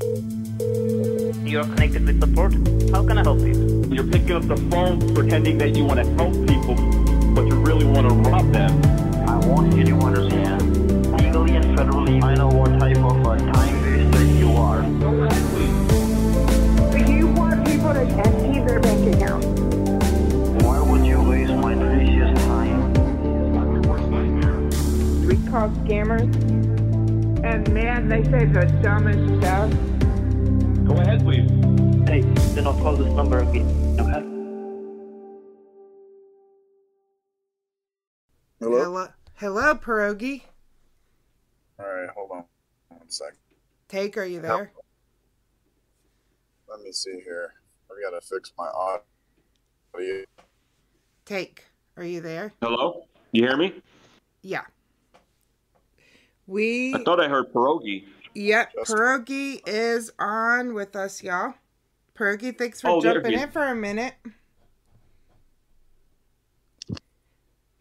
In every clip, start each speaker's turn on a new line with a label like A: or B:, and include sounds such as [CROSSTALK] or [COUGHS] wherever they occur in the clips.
A: You are connected with support. How can I help you?
B: You're picking up the phone pretending that you want to help people, but you really want to rob them.
C: I want you to understand, legally and federally, I know what type of a time waster you are.
D: Do you want people to empty their bank account?
C: Why would you waste my precious time?
D: We call scammers. And man, they say the dumbest stuff.
B: Go ahead, please.
A: Hey, do not call this number again. Okay?
E: Hello?
F: Hello, hello, pierogi.
E: All right, hold on one sec.
F: Take, are you there?
E: Let me see here. I gotta fix my audio.
F: Take, are you there?
B: Hello? You hear me?
F: Yeah. We,
B: I thought I heard pierogi.
F: Yep,
E: Just-
F: pierogi is on with us, y'all. Pierogi, thanks for
B: Oh,
F: jumping in for a minute.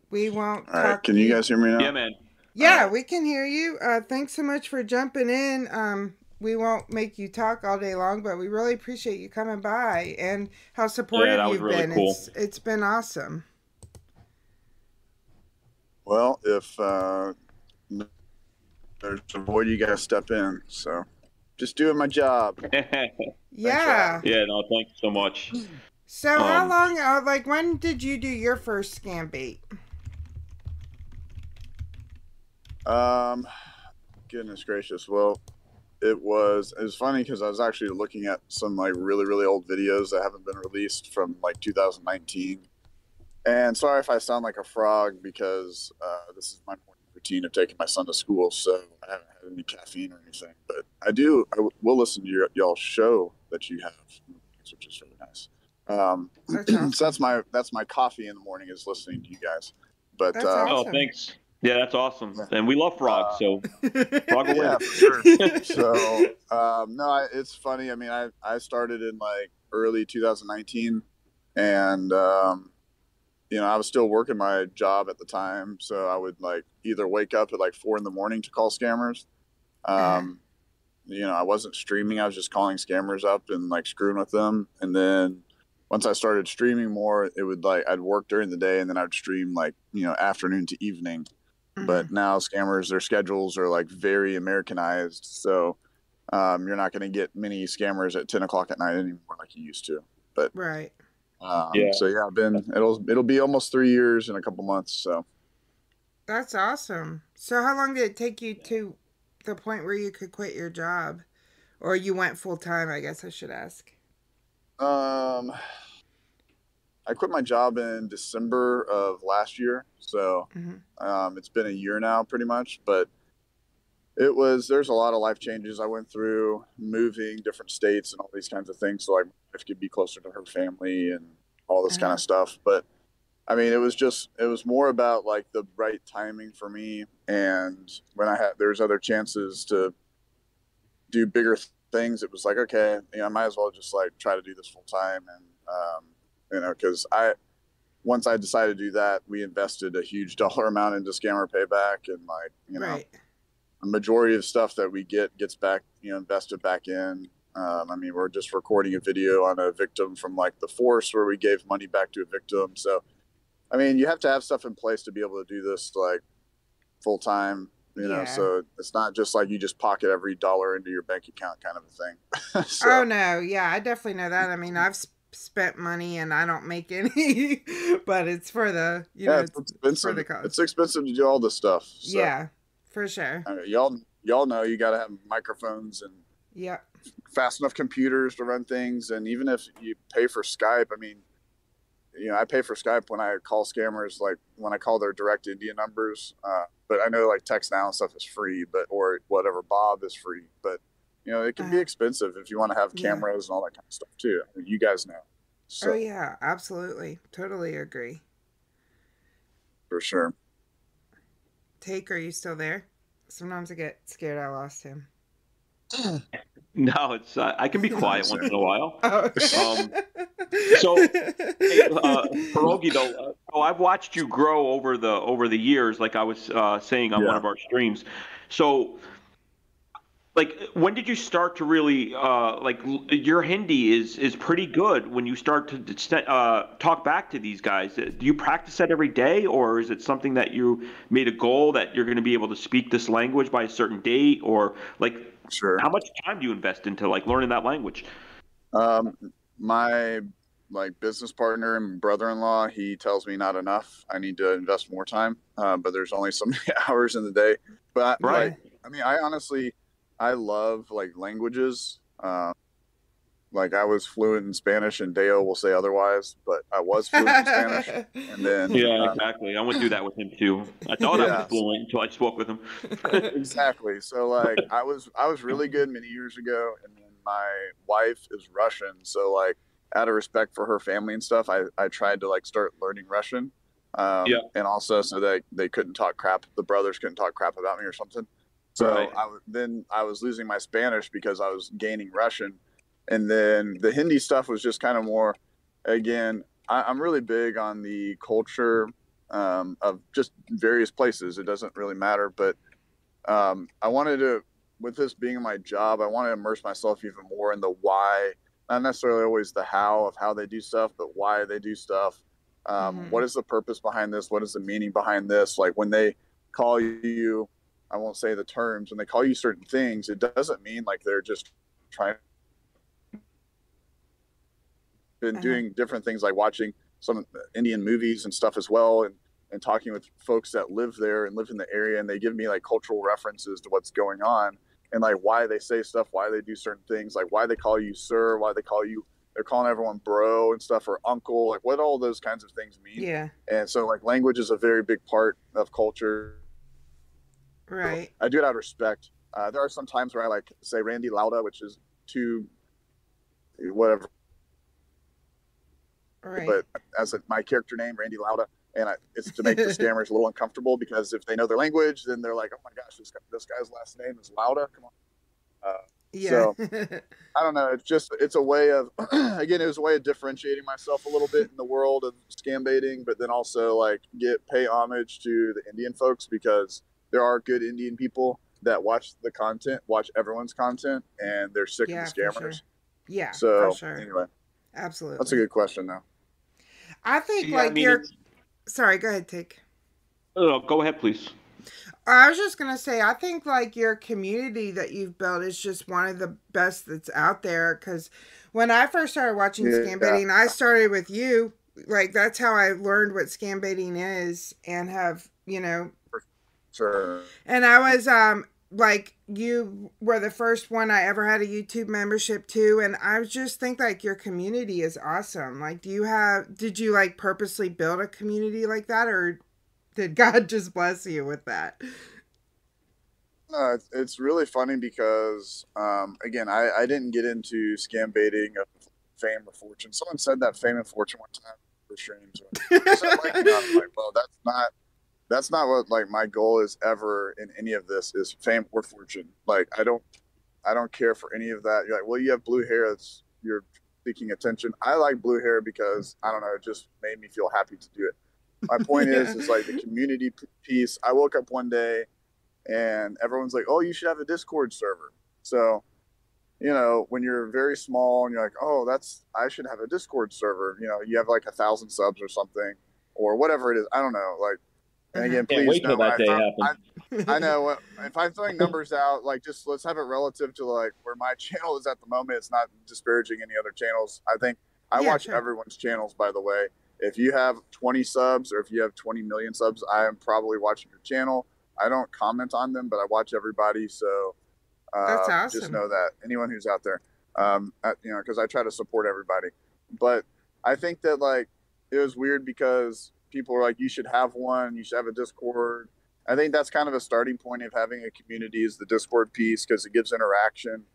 F: We won't.
E: All right, can you guys hear me now?
B: Yeah, man.
F: Yeah, we can hear you. Uh, thanks so much for jumping in. Um, we won't make you talk all day long, but we really appreciate you coming by and how supportive
B: that
F: you've
B: really
F: been.
B: cool.
F: It's it's been awesome.
E: Well, if uh, n- there's a void, you gotta step in. So, just doing my job. [LAUGHS]
F: Yeah.
B: yeah, no, thank you so much.
F: So how
B: Um,
F: long? Uh, like when did you do your first scam bait?
E: Um, goodness gracious. Well, it was it was funny because I was actually looking at some like really really old videos that haven't been released from like 2019. And sorry if I sound like a frog because uh, this is my morning routine of taking my son to school, so I haven't had any caffeine or anything. But I do. I w- will listen to your y'all show that you have, which is really nice. Um,
F: awesome. [CLEARS THROAT]
E: so that's my that's my coffee in the morning is listening to you guys. But uh,
F: awesome.
B: Oh, thanks. Yeah, that's awesome. And we love frogs, so frog [LAUGHS] away.
E: yeah, for sure. so um, no, I, it's funny. I mean, I I started in like early 2019, and um, you know I was still working my job at the time, so I would like either wake up at like four in the morning to call scammers. Um, You know, I wasn't streaming; I was just calling scammers up and like screwing with them. And then once I started streaming more, it would like I'd work during the day, and then I'd stream like you know afternoon to evening
F: Mm-hmm.
E: but now scammers their schedules are like very americanized so um, you're not going to get many scammers at 10 o'clock at night anymore like you used to But
F: right.
E: Um,
B: Yeah.
E: so yeah i've been it'll it'll be almost three years in a couple months so
F: That's awesome. So how long did it take you to the point where you could quit your job, or you went full time? I guess I should ask.
E: um i quit my job in december of last year so
F: Mhm.
E: um, it's been a year now pretty much but it was there's a lot of life changes i went through moving different states and all these kinds of things so like my wife could be closer to her family and all this kind
F: Uh-huh.
E: of stuff but i mean it was just it was more about like the right timing for me and when i had there's other chances to do bigger th- things it was like okay you know, i might as well just like try to do this full time and um, you know because i once i decided to do that we invested a huge [LAUGHS] dollar amount into scammer payback and like you know
F: right.
E: a majority of stuff that we get gets back, you know, invested back in. Um, I mean, we're just recording a video on a victim from like the force where we gave money back to a victim. So, I mean, you have to have stuff in place to be able to do this like full time, you know. So it's not just like you just pocket every dollar into your bank account kind of a thing. [LAUGHS] so,
F: Oh no, yeah, I definitely know that. I mean, I've sp- spent money and I don't make any, [LAUGHS] but it's for the you know,
E: it's
F: it's
E: expensive.
F: for the cause.
E: It's expensive to do all this stuff. So,
F: yeah, for sure.
E: I mean, y'all, y'all know you got to have microphones and
F: Yeah,
E: fast enough computers to run things and even if you pay for skype i mean you know i pay for skype when i call scammers like when i call their direct india numbers uh, but i know like TextNow and stuff is free but or whatever bob is free but you know it can be
F: Uh-huh.
E: expensive if you want to have
F: Yeah.
E: cameras and all that kind of stuff too I mean, you guys know so
F: oh yeah, absolutely, totally agree.
E: for sure
F: Take, are you still there? Sometimes I get scared I lost him.
B: No, it's uh, I can be quiet once in a while. [LAUGHS]
F: Oh.
B: Um, [LAUGHS] so, Hey, uh, Pierogi, though, uh, oh, I've watched you grow over the over the years, like I was uh, saying on one of our streams. So, like when did you start to really uh, like your Hindi is is pretty good when you start to uh, talk back to these guys. Uh, Do you practice that every day, or is it something that you made a goal that you're going to be able to speak this language by a certain date, or like
E: Sure.
B: how much time do you invest into like learning that language?
E: Um, my like business partner and brother-in-law, he tells me not enough. I need to invest more time, uh, but there's only so [LAUGHS] many hours in the day. But
B: Right.
E: like, I mean, I honestly, I love like languages. Uh, like I was fluent in Spanish, and Deo will say otherwise, but I was fluent in Spanish. [LAUGHS] And then
B: Yeah,
E: uh,
B: exactly. I went through that with him too. I thought I was fluent until I spoke with him. [LAUGHS] [LAUGHS]
E: exactly. So like I was I was really good many years ago, and then my wife is Russian, so like out of respect for her family and stuff, I I tried to like start learning Russian. Um,
B: Yeah.
E: And also so that they couldn't talk crap. The brothers couldn't talk crap about me or something. So
B: Right.
E: I w- then I was losing my Spanish because I was gaining Russian, and then the Hindi stuff was just kind of more. Again, I, I'm really big on the culture um, of just various places. It doesn't really matter, but um, I wanted to, with this being my job, I want to immerse myself even more in the why, not necessarily always the how of how they do stuff, but why they do stuff. Um,
F: Mhm.
E: what is the purpose behind this? What is the meaning behind this? Like when they call you, I won't say the terms, when they call you certain things, it doesn't mean like they're just trying. Been
F: Uh-huh.
E: doing different things like watching some Indian movies and stuff as well, and and talking with folks that live there and live in the area, and they give me like cultural references to what's going on and like why they say stuff, why they do certain things, like why they call you sir, why they call you they're calling everyone bro and stuff or uncle, like what all those kinds of things mean.
F: yeah,
E: And so like language is a very big part of culture.
F: right.
E: I do it out of respect. Uh, there are some times where I like say Randy Lauda, which is too whatever,
F: Right.
E: but as a, my character name, Randy Lauda, and I, it's to make the [LAUGHS] scammers a little uncomfortable because if they know their language, then they're like, oh my gosh, this guy, this guy's last name is Lauda. Come on.
F: Uh, yeah.
E: so- [LAUGHS] I don't know. It's just it's a way of [CLEARS THROAT] again, it was a way of differentiating myself a little bit in the world of scam baiting, but then also like get pay homage to the Indian folks because there are good Indian people that watch the content, watch everyone's content, and they're sick
F: yeah,
E: of the scammers.
F: sure. Yeah,
E: So
F: for sure.
E: anyway,
F: Absolutely.
E: that's a good question though.
F: I think
B: Yeah, I
F: like
B: mean,
F: you're. Sorry, go ahead, take.
B: Oh, go ahead, please.
F: I was just gonna say, I think like your community that you've built is just one of the best that's out there. Because when I first started watching
E: Yeah.
F: scam baiting, I started with you. Like that's how I learned what scam baiting is, and have you know.
E: Sure.
F: And I was um like you were the first one I ever had a YouTube membership to, and I just think like your community is awesome. Like, do you have? Did you like purposely build a community like that, or did [LAUGHS] God just bless you with that?
E: No, it's, it's really funny because um, again, I, I didn't get into scam baiting of fame or fortune. Someone said that fame and fortune one time for streams. [LAUGHS] Like, like, well, that's not that's not what like my goal is ever in any of this is fame or fortune. Like I don't I don't care for any of that. You're like, well, you have blue hair. That's you're seeking attention. I like blue hair because I don't know. It just made me feel happy to do it. My [LAUGHS] point is, is like the community p- piece. I woke up one day and everyone's like, "Oh, you should have a Discord server." So, you know, when you're very small and you're like, "Oh, that's I should have a Discord server." You know, you have like a thousand subs or something, or whatever it is. I don't know. Like, and again,
B: Can't
E: please know
B: that
E: I
B: day
E: throw- I, I know if I'm throwing [LAUGHS] numbers out, like just let's have it relative to like where my [LAUGHS] channel is at the moment. It's not disparaging any other channels. I think I
F: Yeah,
E: watch
F: sure.
E: everyone's channels, by the way. If you have 20 subs or if you have 20 million subs, I am probably watching your channel. I don't comment on them, but I watch everybody. So uh,
F: That's
E: just know that anyone who's out there, um, uh, you know, because I try to support everybody. But I think that like it was weird because people are like, you should have one, you should have a Discord. I think that's kind of a starting point of having a community is the Discord piece because it gives interaction.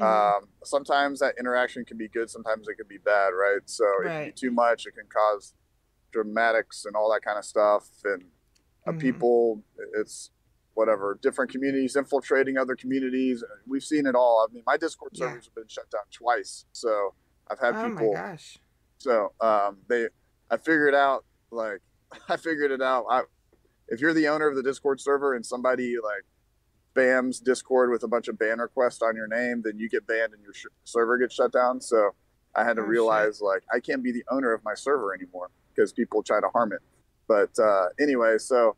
F: Mhm.
E: Um, sometimes that interaction can be good, sometimes it can be bad, right? So it can
F: Right.
E: be too much, it can cause dramatics and all that kind of stuff. And uh,
F: Mhm.
E: people, it's whatever, different communities infiltrating other communities. We've seen it all. I mean, my Discord
F: Yeah.
E: servers have been shut down twice. So I've had
F: oh
E: people
F: my gosh.
E: so um, they, I figured out like [LAUGHS] I figured it out. I, if you're the owner of the Discord server and somebody like spams Discord with a bunch of ban requests on your name, then you get banned and your sh- server gets shut down. So I had to
F: Oh, shit.
E: realize like I can't be the owner of my server anymore because people try to harm it. But uh, anyway, so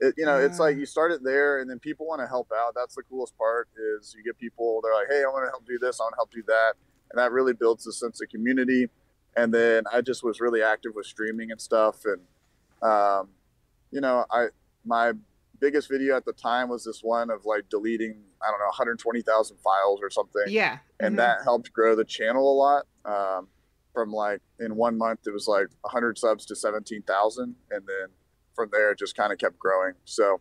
E: it, you know, it's like you start it there, and then people want to help out. That's the coolest part is you get people. They're like, "Hey, I want to help do this. I want to help do that," and that really builds a sense of community. And then I just was really active with streaming and stuff, and um, you know, I my biggest video at the time was this one of like deleting I don't know 120,000 files or something
F: Yeah.
E: and
F: mhm.
E: that helped grow the channel a lot. Um, from like in one month, it was like 100 subs to 17,000, and then from there, it just kind of kept growing. So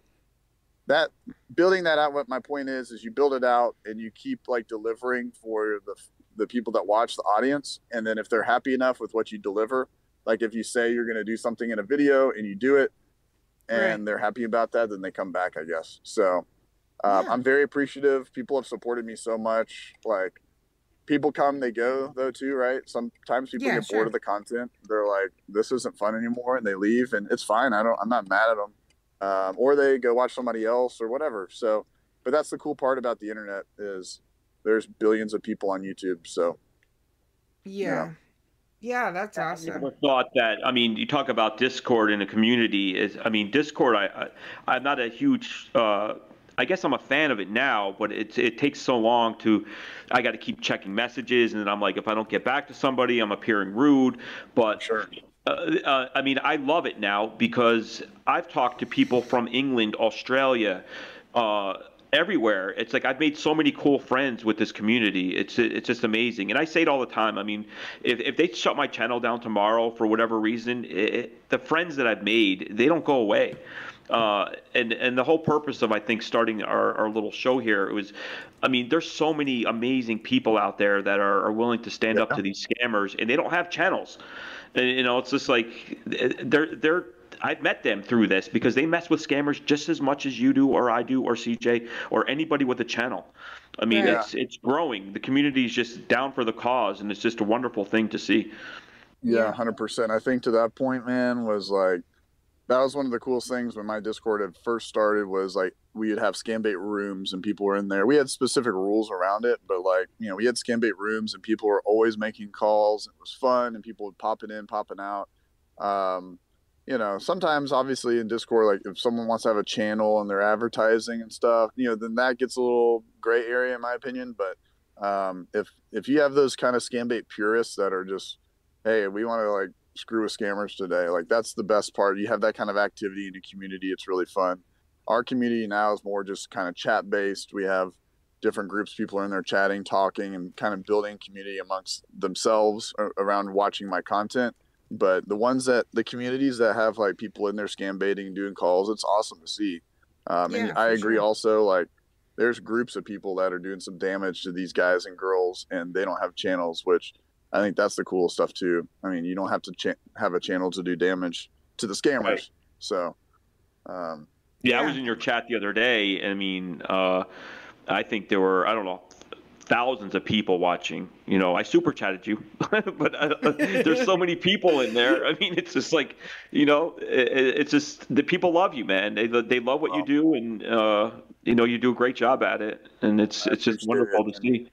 E: that building that out, what my point is, is you build it out and you keep like delivering for the the people that watch the audience, and then if they're happy enough with what you deliver, like if you say you're going to do something in a video and you do it, and
F: Right.
E: they're happy about that, then they come back, I guess. So. Um,
F: Yeah.
E: I'm very appreciative. People have supported me so much. Like, people come, they go though too, right? Sometimes people
F: Yeah,
E: get
F: sure.
E: bored of the content. They're like, "This isn't fun anymore," and they leave, and it's fine. I don't. I'm not mad at them. Um, or they go watch somebody else or whatever. So, but that's the cool part about the internet is there's billions of people on YouTube. So
F: Yeah. Yeah, that's awesome.
B: I
F: awesome.
B: never thought that. I mean, you talk about Discord in a community. Is I mean, Discord. I, I I'm not a huge. Uh, I guess I'm a fan of it now, but it it takes so long to. I got to keep checking messages, and then I'm like, if I don't get back to somebody, I'm appearing rude. But
E: sure.
B: uh, uh, I mean, I love it now because I've talked to people from England, Australia, uh, everywhere. It's like I've made so many cool friends with this community. It's it's just amazing, and I say it all the time. I mean, if if they shut my channel down tomorrow for whatever reason, it, it, the friends that I've made they don't go away. Uh, and and the whole purpose of I think starting our, our little show here it was, I mean, there's so many amazing people out there that are, are willing to stand up to these scammers, and they don't have channels. And, you know, it's just like they're they're. I've met them through this because they mess with scammers just as much as you do, or I do, or CJ, or anybody with a channel. I mean,
F: Right.
B: it's it's growing. The community is just down for the cause, and it's just a wonderful thing to see.
E: Yeah,
F: Yeah.
E: hundred percent. I think to that point, man, was like that was one of the coolest things when my Discord had first started was like we'd have scam bait rooms and people were in there. We had specific rules around it, but like, you know, we had scam bait rooms and people were always making calls. It was fun and people would popping in, popping out. Um, you know, sometimes obviously in Discord, like if someone wants to have a channel and they're advertising and stuff, you know, then that gets a little gray area in my opinion. But um, if if you have those kind of scam bait purists that are just hey, we want to like screw with scammers today. Like that's the best part. You have that kind of activity in a community. It's really fun. Our community now is more just kind of chat based. We have different groups. People are in there chatting, talking, and kind of building community amongst themselves around watching my content. But the ones that the communities that have like people in there scam baiting, and doing calls, it's awesome to see. Um,
F: Yeah,
E: and I agree
F: sure.
E: also like there's groups of people that are doing some damage to these guys and girls and they don't have channels, which I think that's the cool stuff too. I mean, you don't have to cha- have a channel to do damage to the scammers.
B: Right.
E: So, um,
B: Yeah, I was in your chat the other day. I mean, uh, I think there were I don't know thousands of people watching. You know, I super chatted you, [LAUGHS] but uh, there's so many people in there. I mean, it's just like you know, it, it's just the people love you, man. They they love what you do, and uh, you know, you do a great job at it, and it's
E: I
B: it's just wonderful
E: it,
B: to see.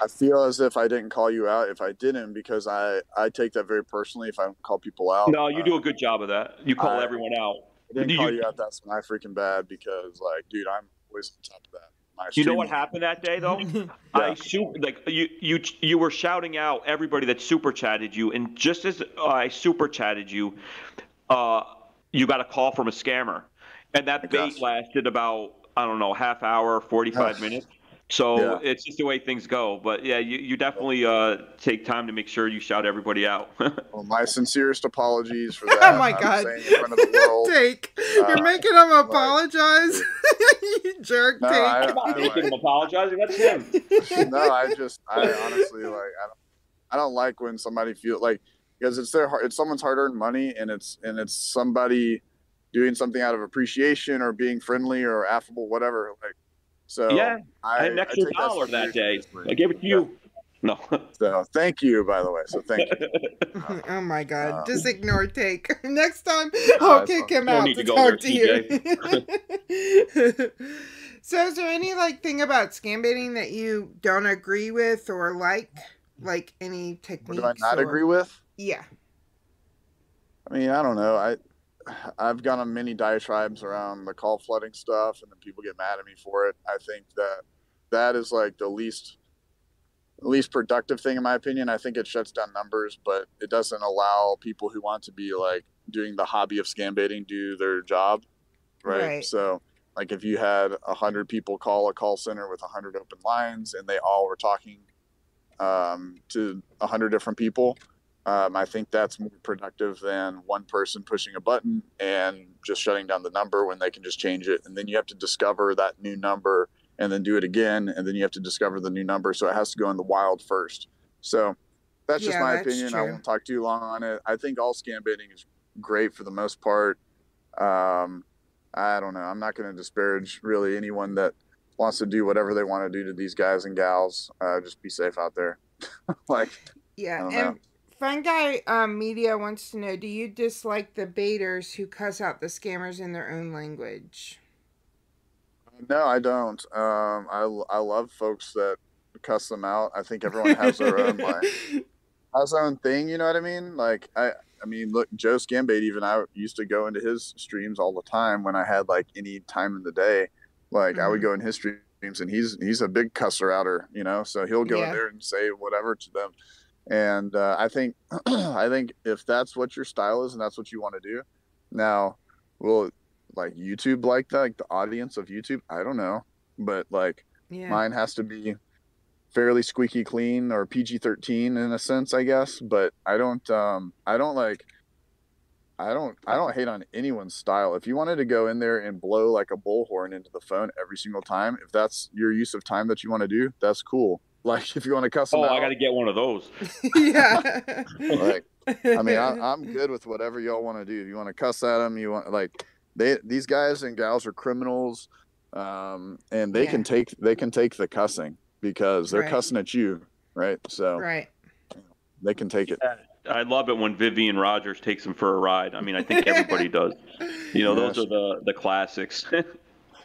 E: I feel as if I didn't call you out if I didn't because I I take that very personally if I call people out.
B: No, you
E: Uh,
B: do a good job of that. You call
E: I-
B: everyone out.
E: I didn't
B: you-
E: call you out. That's my freaking bad because like, dude, I'm always on top of that. My
B: You know what happened that day though? [LAUGHS] I
E: Yeah.
B: super like you you you were shouting out everybody that super chatted you, and just as I super chatted you, uh, you got a call from a scammer, and that bait lasted about I don't know half hour, forty five minutes. So
E: Yeah.
B: it's just the way things go. But yeah, you, you definitely uh, take time to make sure you shout everybody out. [LAUGHS]
E: Well, my sincerest apologies for [LAUGHS] that.
F: Oh my
E: I'm
F: God.
E: saying in front of the world. [LAUGHS]
F: Take. You're
E: Uh,
F: making him apologize. you jerk.
E: No,
F: Take.
E: I-
B: I'm making him apologizing. That's him.
E: no, I just, I honestly like, I don't, I don't like when somebody feel like because it's their, hard- it's someone's hard-earned money, and it's and it's somebody doing something out of appreciation or being friendly or affable, whatever. Like, so
B: Yeah,
E: I,
B: I had an extra
E: take
B: dollar that day. I gave it to you. No. [LAUGHS]
E: So thank you, by the way. So thank you. [LAUGHS]
F: oh my god.
E: Uh,
F: Just ignore take. [LAUGHS] Next time
E: Uh,
F: I'll
E: it's
F: kick him out to
B: to
F: talk to you. So, is there any like thing about scam baiting that you don't agree with or like? Like any
E: What
F: techniques?
E: do I not
F: or-
E: agree with?
F: Yeah.
E: I mean, I don't know. I I've gone on many diatribes around the call flooding stuff, and then people get mad at me for it. I think that that is like the least least productive thing in my opinion. I think it shuts down numbers, but it doesn't allow people who want to be like doing the hobby of scam baiting do their job, right?
F: Right.
E: So, like if you had a hundred people call a call center with a hundred open lines, and they all were talking um, to a hundred different people, um, I think that's more productive than one person pushing a button and just shutting down the number when they can just change it. And then you have to discover that new number and then do it again. And then you have to discover the new number. So it has to go in the wild first. So that's just
F: Yeah,
E: my
F: that's
E: opinion. I won't talk too long on it. I think all scam baiting is great for the most part. Um, I don't know. I'm not going to disparage really anyone that wants to do whatever they want to do to these guys and gals. Uh, just be safe out there. [LAUGHS] like,
F: Yeah. And
E: know.
F: Fun Guy um, Media wants to know Do you dislike the baiters who cuss out the scammers in their own language?
E: No, I don't. Um, I, I love folks that cuss them out. I think everyone has their own [LAUGHS] like has their own thing. You know what I mean? Like I, I mean, look, Joe Scambait. Even I used to go into his streams all the time when I had like any time in the day. Like I would
F: Mhm.
E: go in his streams, and he's he's a big cusser outer. You know, so he'll go
F: Yeah.
E: in there and say whatever to them. And uh, I think [CLEARS THROAT] I think if that's what your style is and that's what you want to do, now, will like YouTube like that, like the audience of YouTube? I don't know, but like
F: Yeah.
E: mine has to be fairly squeaky clean or PG-13 in a sense, I guess. But I don't, um, I don't like, I don't, I don't hate on anyone's style. If you wanted to go in there and blow like a bullhorn into the phone every single time, if that's your use of time that you want to do, that's cool. Like if you want to cuss them
B: Oh,
E: out,
B: I got to get one of those. [LAUGHS]
F: yeah. [LAUGHS]
E: like I mean, [LAUGHS] I, I'm good with whatever y'all want to do. If you want to cuss at them, you want like they these guys and gals are criminals, um, and they
F: Yeah.
E: can take they can take the cussing because they're
F: Right.
E: cussing at you, right? So
F: right.
E: they can take it.
B: I love it when Vivian Rogers takes him for a ride. I mean, I think everybody does. You know, those
E: Yes.
B: are the the classics.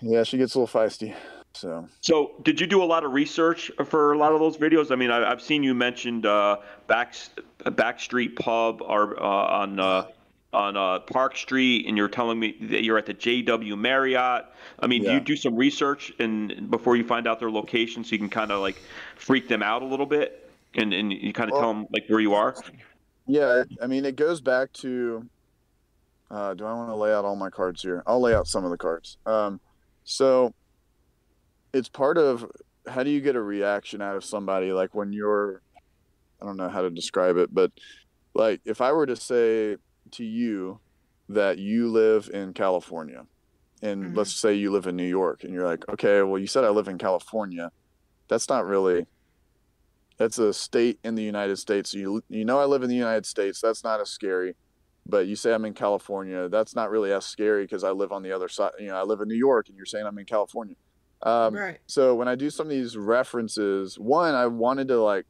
E: Yeah, she gets a little feisty. So
B: so, did you do a lot of research for a lot of those videos? I mean, I, I've seen you mentioned uh, back Backstreet Pub or uh, on uh, on uh, Park Street, and you're telling me that you're at the JW Marriott. I mean, do you do some research and before you find out their location, so you can kind of like freak them out a little bit, and and you kind of
E: Well-
B: tell them like where you are?
E: yeah, I mean, it goes back to. Uh, do I want to lay out all my cards here? I'll lay out some of the cards. Um, so it's part of how do you get a reaction out of somebody like when you're I don't know how to describe it, but like if I were to say to you that you live in California and
F: Mhm.
E: let's say you live in New York and you're like, okay, well you said I live in California. That's not really that's a state in the United States. You you know I live in the United States. That's not as scary. But you say I'm in California. That's not really as scary because I live on the other side. You know, I live in New York, and you're saying I'm in California. Um,
F: right.
E: so when I do some of these references, one, I wanted to like,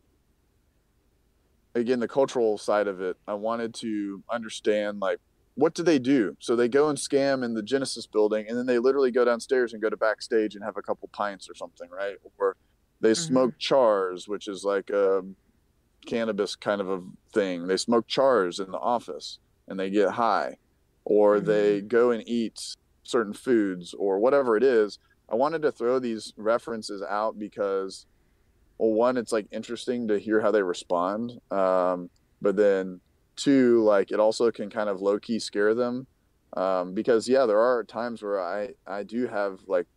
E: again, the cultural side of it, I wanted to understand like, what do they do? So they go and scam in the Genesis building, and then they literally go downstairs and go to backstage and have a couple pints or something, right? Or they mm-hmm. smoke chars, which is like a cannabis kind of a thing. They smoke chars in the office and they get high, or they mm-hmm. go and eat certain foods or whatever it is. I wanted to throw these references out because, well, one, it's like interesting to hear how they respond. Um, but then two, like it also can kind of low key scare them. Um, because yeah, there are times where I, I do have like,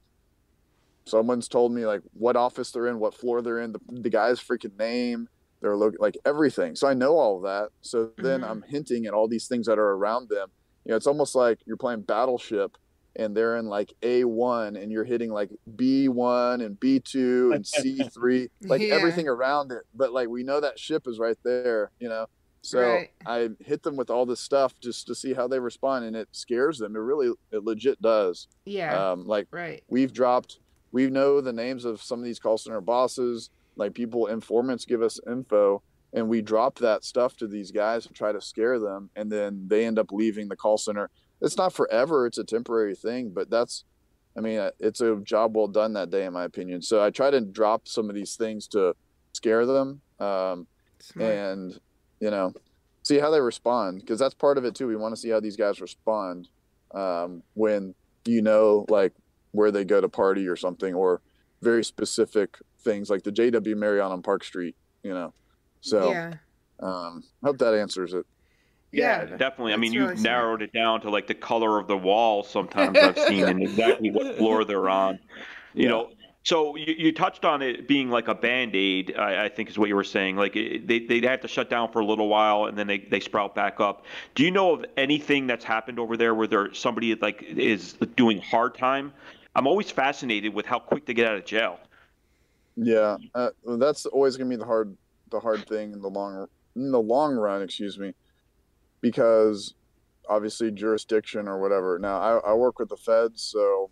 E: someone's told me like what office they're in, what floor they're in, the, the guy's freaking name, their look, like everything. So I know all of that. So then
F: Mhm.
E: I'm hinting at all these things that are around them. You know, it's almost like you're playing Battleship and they're in like A1 and you're hitting like B1 and B2 and [LAUGHS] C3, like
F: Yeah.
E: everything around it. But like we know that ship is right there, you know? So
F: Right.
E: I hit them with all this stuff just to see how they respond and it scares them. It really, it legit does.
F: Yeah.
E: Um, like
F: right.
E: we've dropped we know the names of some of these call center bosses like people informants give us info and we drop that stuff to these guys to try to scare them and then they end up leaving the call center it's not forever it's a temporary thing but that's I mean, uh, it's a job well done that day, in my opinion. So I try to drop some of these things to scare them, um, and you know, see how they respond because that's part of it too. We want to see how these guys respond um, when you know, like where they go to party or something, or very specific things like the JW Marriott on Park Street. You know, so
F: yeah.
E: um, hope that answers it.
B: Yeah,
F: Yeah,
B: definitely. I mean, you've
F: really smart.
B: narrowed it down to like the color of the wall. Sometimes I've seen and exactly what floor [LAUGHS] they're on. You
E: Yeah.
B: know, so you, you touched on it being like a band aid. I, I think is what you were saying. Like it, they they have to shut down for a little while and then they they sprout back up. Do you know of anything that's happened over there where there somebody like is doing hard time? I'm always fascinated with how quick they get out of jail.
E: Yeah, uh, that's always gonna be the hard the hard thing in the long in the long run. Excuse me, because obviously jurisdiction or whatever. Now I, I work with the feds, so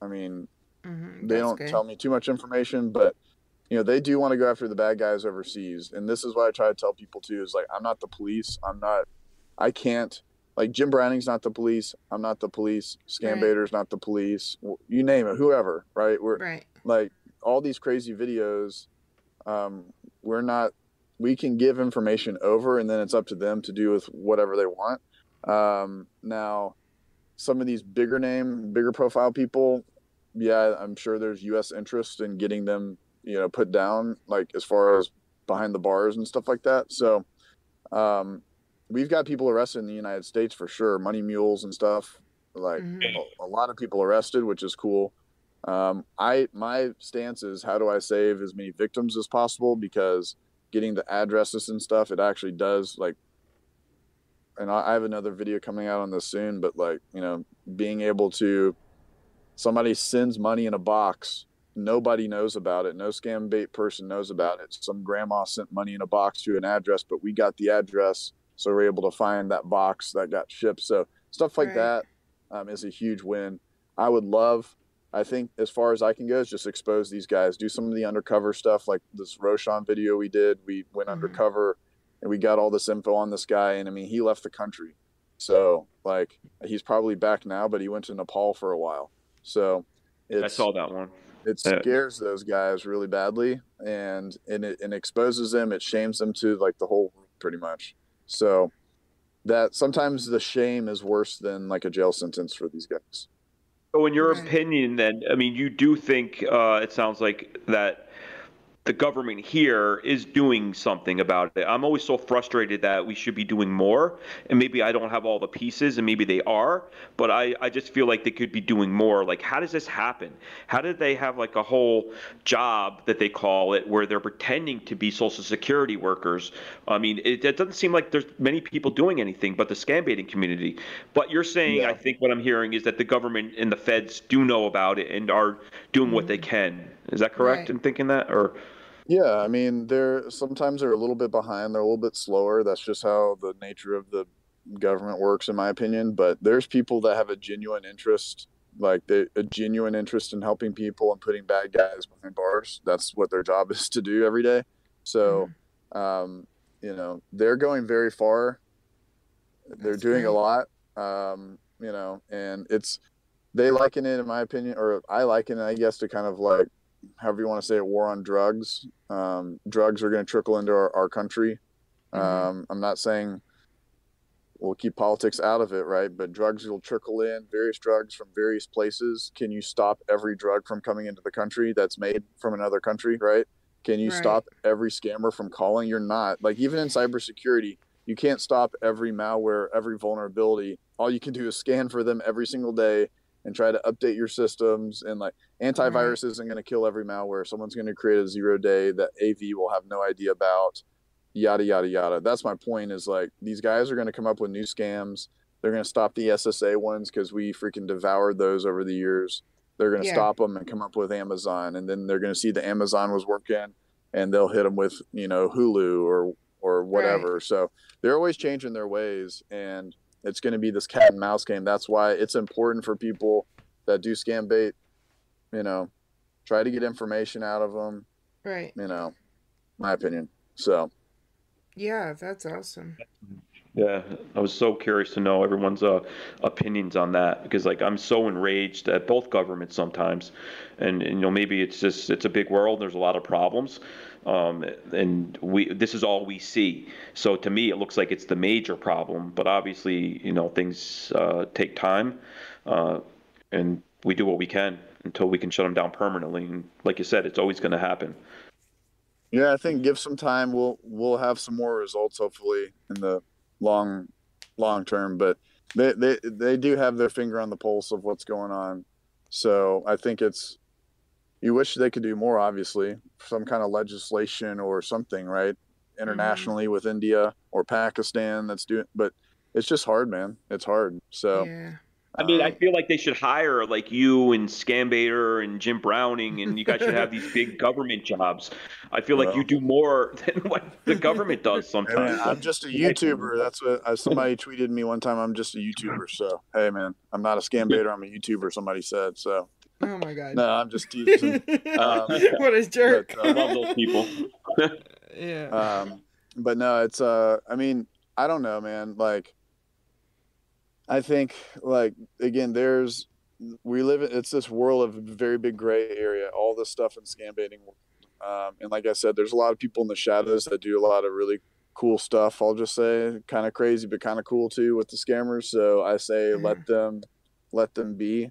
E: I mean
F: Mhm,
E: they don't
F: good.
E: tell me too much information, but you know they do want to go after the bad guys overseas, and this is what I try to tell people too. Is like I'm not the police. I'm not. I can't. Like Jim Browning's not the police. I'm not the police. Scam
F: Right.
E: Baiter's not the police. You name it, whoever. Right? We're
F: Right.
E: like all these crazy videos um, we're not we can give information over and then it's up to them to do with whatever they want. Um, now some of these bigger name bigger profile people yeah i'm sure there's us interest in getting them you know put down like as far as behind the bars and stuff like that. So um, we've got people arrested in the united states for sure money mules and stuff like
F: Mhm.
E: a, a lot of people arrested which is cool. Um, I my stance is how do I save as many victims as possible? Because getting the addresses and stuff it actually does like and I, have another video coming out on this soon but like you know being able to somebody sends money in a box nobody knows about it no scam bait person knows about it. Some grandma sent money in a box to an address but we got the address so we're able to find that box that got shipped. So stuff like
F: Right.
E: that um, is a huge win. I would love I think as far as I can go is just expose these guys, do some of the undercover stuff like this Roshan video we did. We went
F: Mhm.
E: undercover and we got all this info on this guy. And I mean, he left the country. So like he's probably back now, but he went to Nepal for a while. So it's,
B: I saw that one.
E: it
B: Yeah.
E: scares those guys really badly and, and it, and exposes them. It shames them to like the whole pretty much. So that sometimes the shame is worse than like a jail sentence for these guys.
B: So, in your opinion, then, I mean, you do think uh, it sounds like that the government here is doing something about it. I'm always so frustrated that we should be doing more, and maybe I don't have all the pieces, and maybe they are, but I, I just feel like they could be doing more. Like, how does this happen? How did they have like a whole job that they call it where they're pretending to be Social Security workers? I mean, it, it doesn't seem like there's many people doing anything but the scam baiting community. But you're saying,
E: Yeah.
B: I think what I'm hearing is that the government and the feds do know about it and are doing what they can. Is that correct
F: Right.
B: in thinking that? Or
E: Yeah, I mean, they're sometimes they're a little bit behind. They're a little bit slower. That's just how the nature of the government works, in my opinion. But there's people that have a genuine interest, like they, a genuine interest in helping people and putting bad guys behind bars. That's what their job [LAUGHS] is to do every day. So, um, you know, they're going very far. They're
F: That's
E: doing a lot. Um, you know, and it's they liken it, in my opinion, or I liken it, I guess, to kind of like however you want to say it, war on drugs. Um, drugs are going to trickle into our, our country.
F: Mhm.
E: Um, I'm not saying we'll keep politics out of it, right? But drugs will trickle in, various drugs from various places. Can you stop every drug from coming into the country that's made from another country, right? Can you
F: Right.
E: stop every scammer from calling? You're not. Like, even in cybersecurity, you can't stop every malware, every vulnerability. All you can do is scan for them every single day and try to update your systems. And like, mm-hmm. antivirus isn't going to kill every malware. Someone's going to create a zero day that AV will have no idea about. Yada yada yada. That's my point. Is like these guys are going to come up with new scams. They're going to stop the SSA ones because we freaking devoured those over the years. They're going to
F: Yeah.
E: stop them and come up with Amazon, and then they're going to see the Amazon was working, and they'll hit them with you know Hulu or or whatever. So they're always changing their ways, and it's going to be this cat and mouse game. That's why it's important for people that do scam bait. You know, try to get information out of them.
F: Right.
E: You know, my opinion. So
F: Yeah, that's awesome.
B: Yeah, I was so curious to know everyone's uh, opinions on that because, like, I'm so enraged at both governments sometimes, and, and you know maybe it's just it's a big world. There's a lot of problems, um, and we this is all we see. So to me, it looks like it's the major problem. But obviously, you know, things uh, take time, uh, and we do what we can until we can shut them down permanently. And like you said, it's always going to happen.
E: Yeah, I think give some time. We'll we'll have some more results hopefully in the long long term. But they they they do have their finger on the pulse of what's going on. So I think it's you wish they could do more. Obviously, some kind of legislation or something, right? Internationally with India or Pakistan that's doing, but it's just hard, man. It's hard. So.
F: Yeah.
B: I mean, I
E: um,
B: feel like they should hire like you and Scambaiter and Jim Browning, and you guys should have these big government jobs. I feel like you do more [LAUGHS] than what the government does [LAUGHS]
E: Hey,
B: sometimes.
E: man, I'm just a [LAUGHS] YouTuber. That's what uh, somebody tweeted me one time. I'm just a YouTuber. So hey, man, I'm not a scam baiter. I'm a YouTuber. Somebody said so.
F: Oh my god.
E: No, I'm just teasing. Um,
F: what a jerk.
E: but,
B: I
E: uh,
B: love those people.
F: yeah.
E: um, but no, it's uh, I mean, I don't know, man. Like, I think like again, there's we live in it's this world of very big gray area. All this stuff in scam baiting, um, and like I said, there's a lot of people in the shadows that do a lot of really cool stuff. I'll just say, kind of crazy, but kind of cool too with the scammers. So I say, let them, let them be.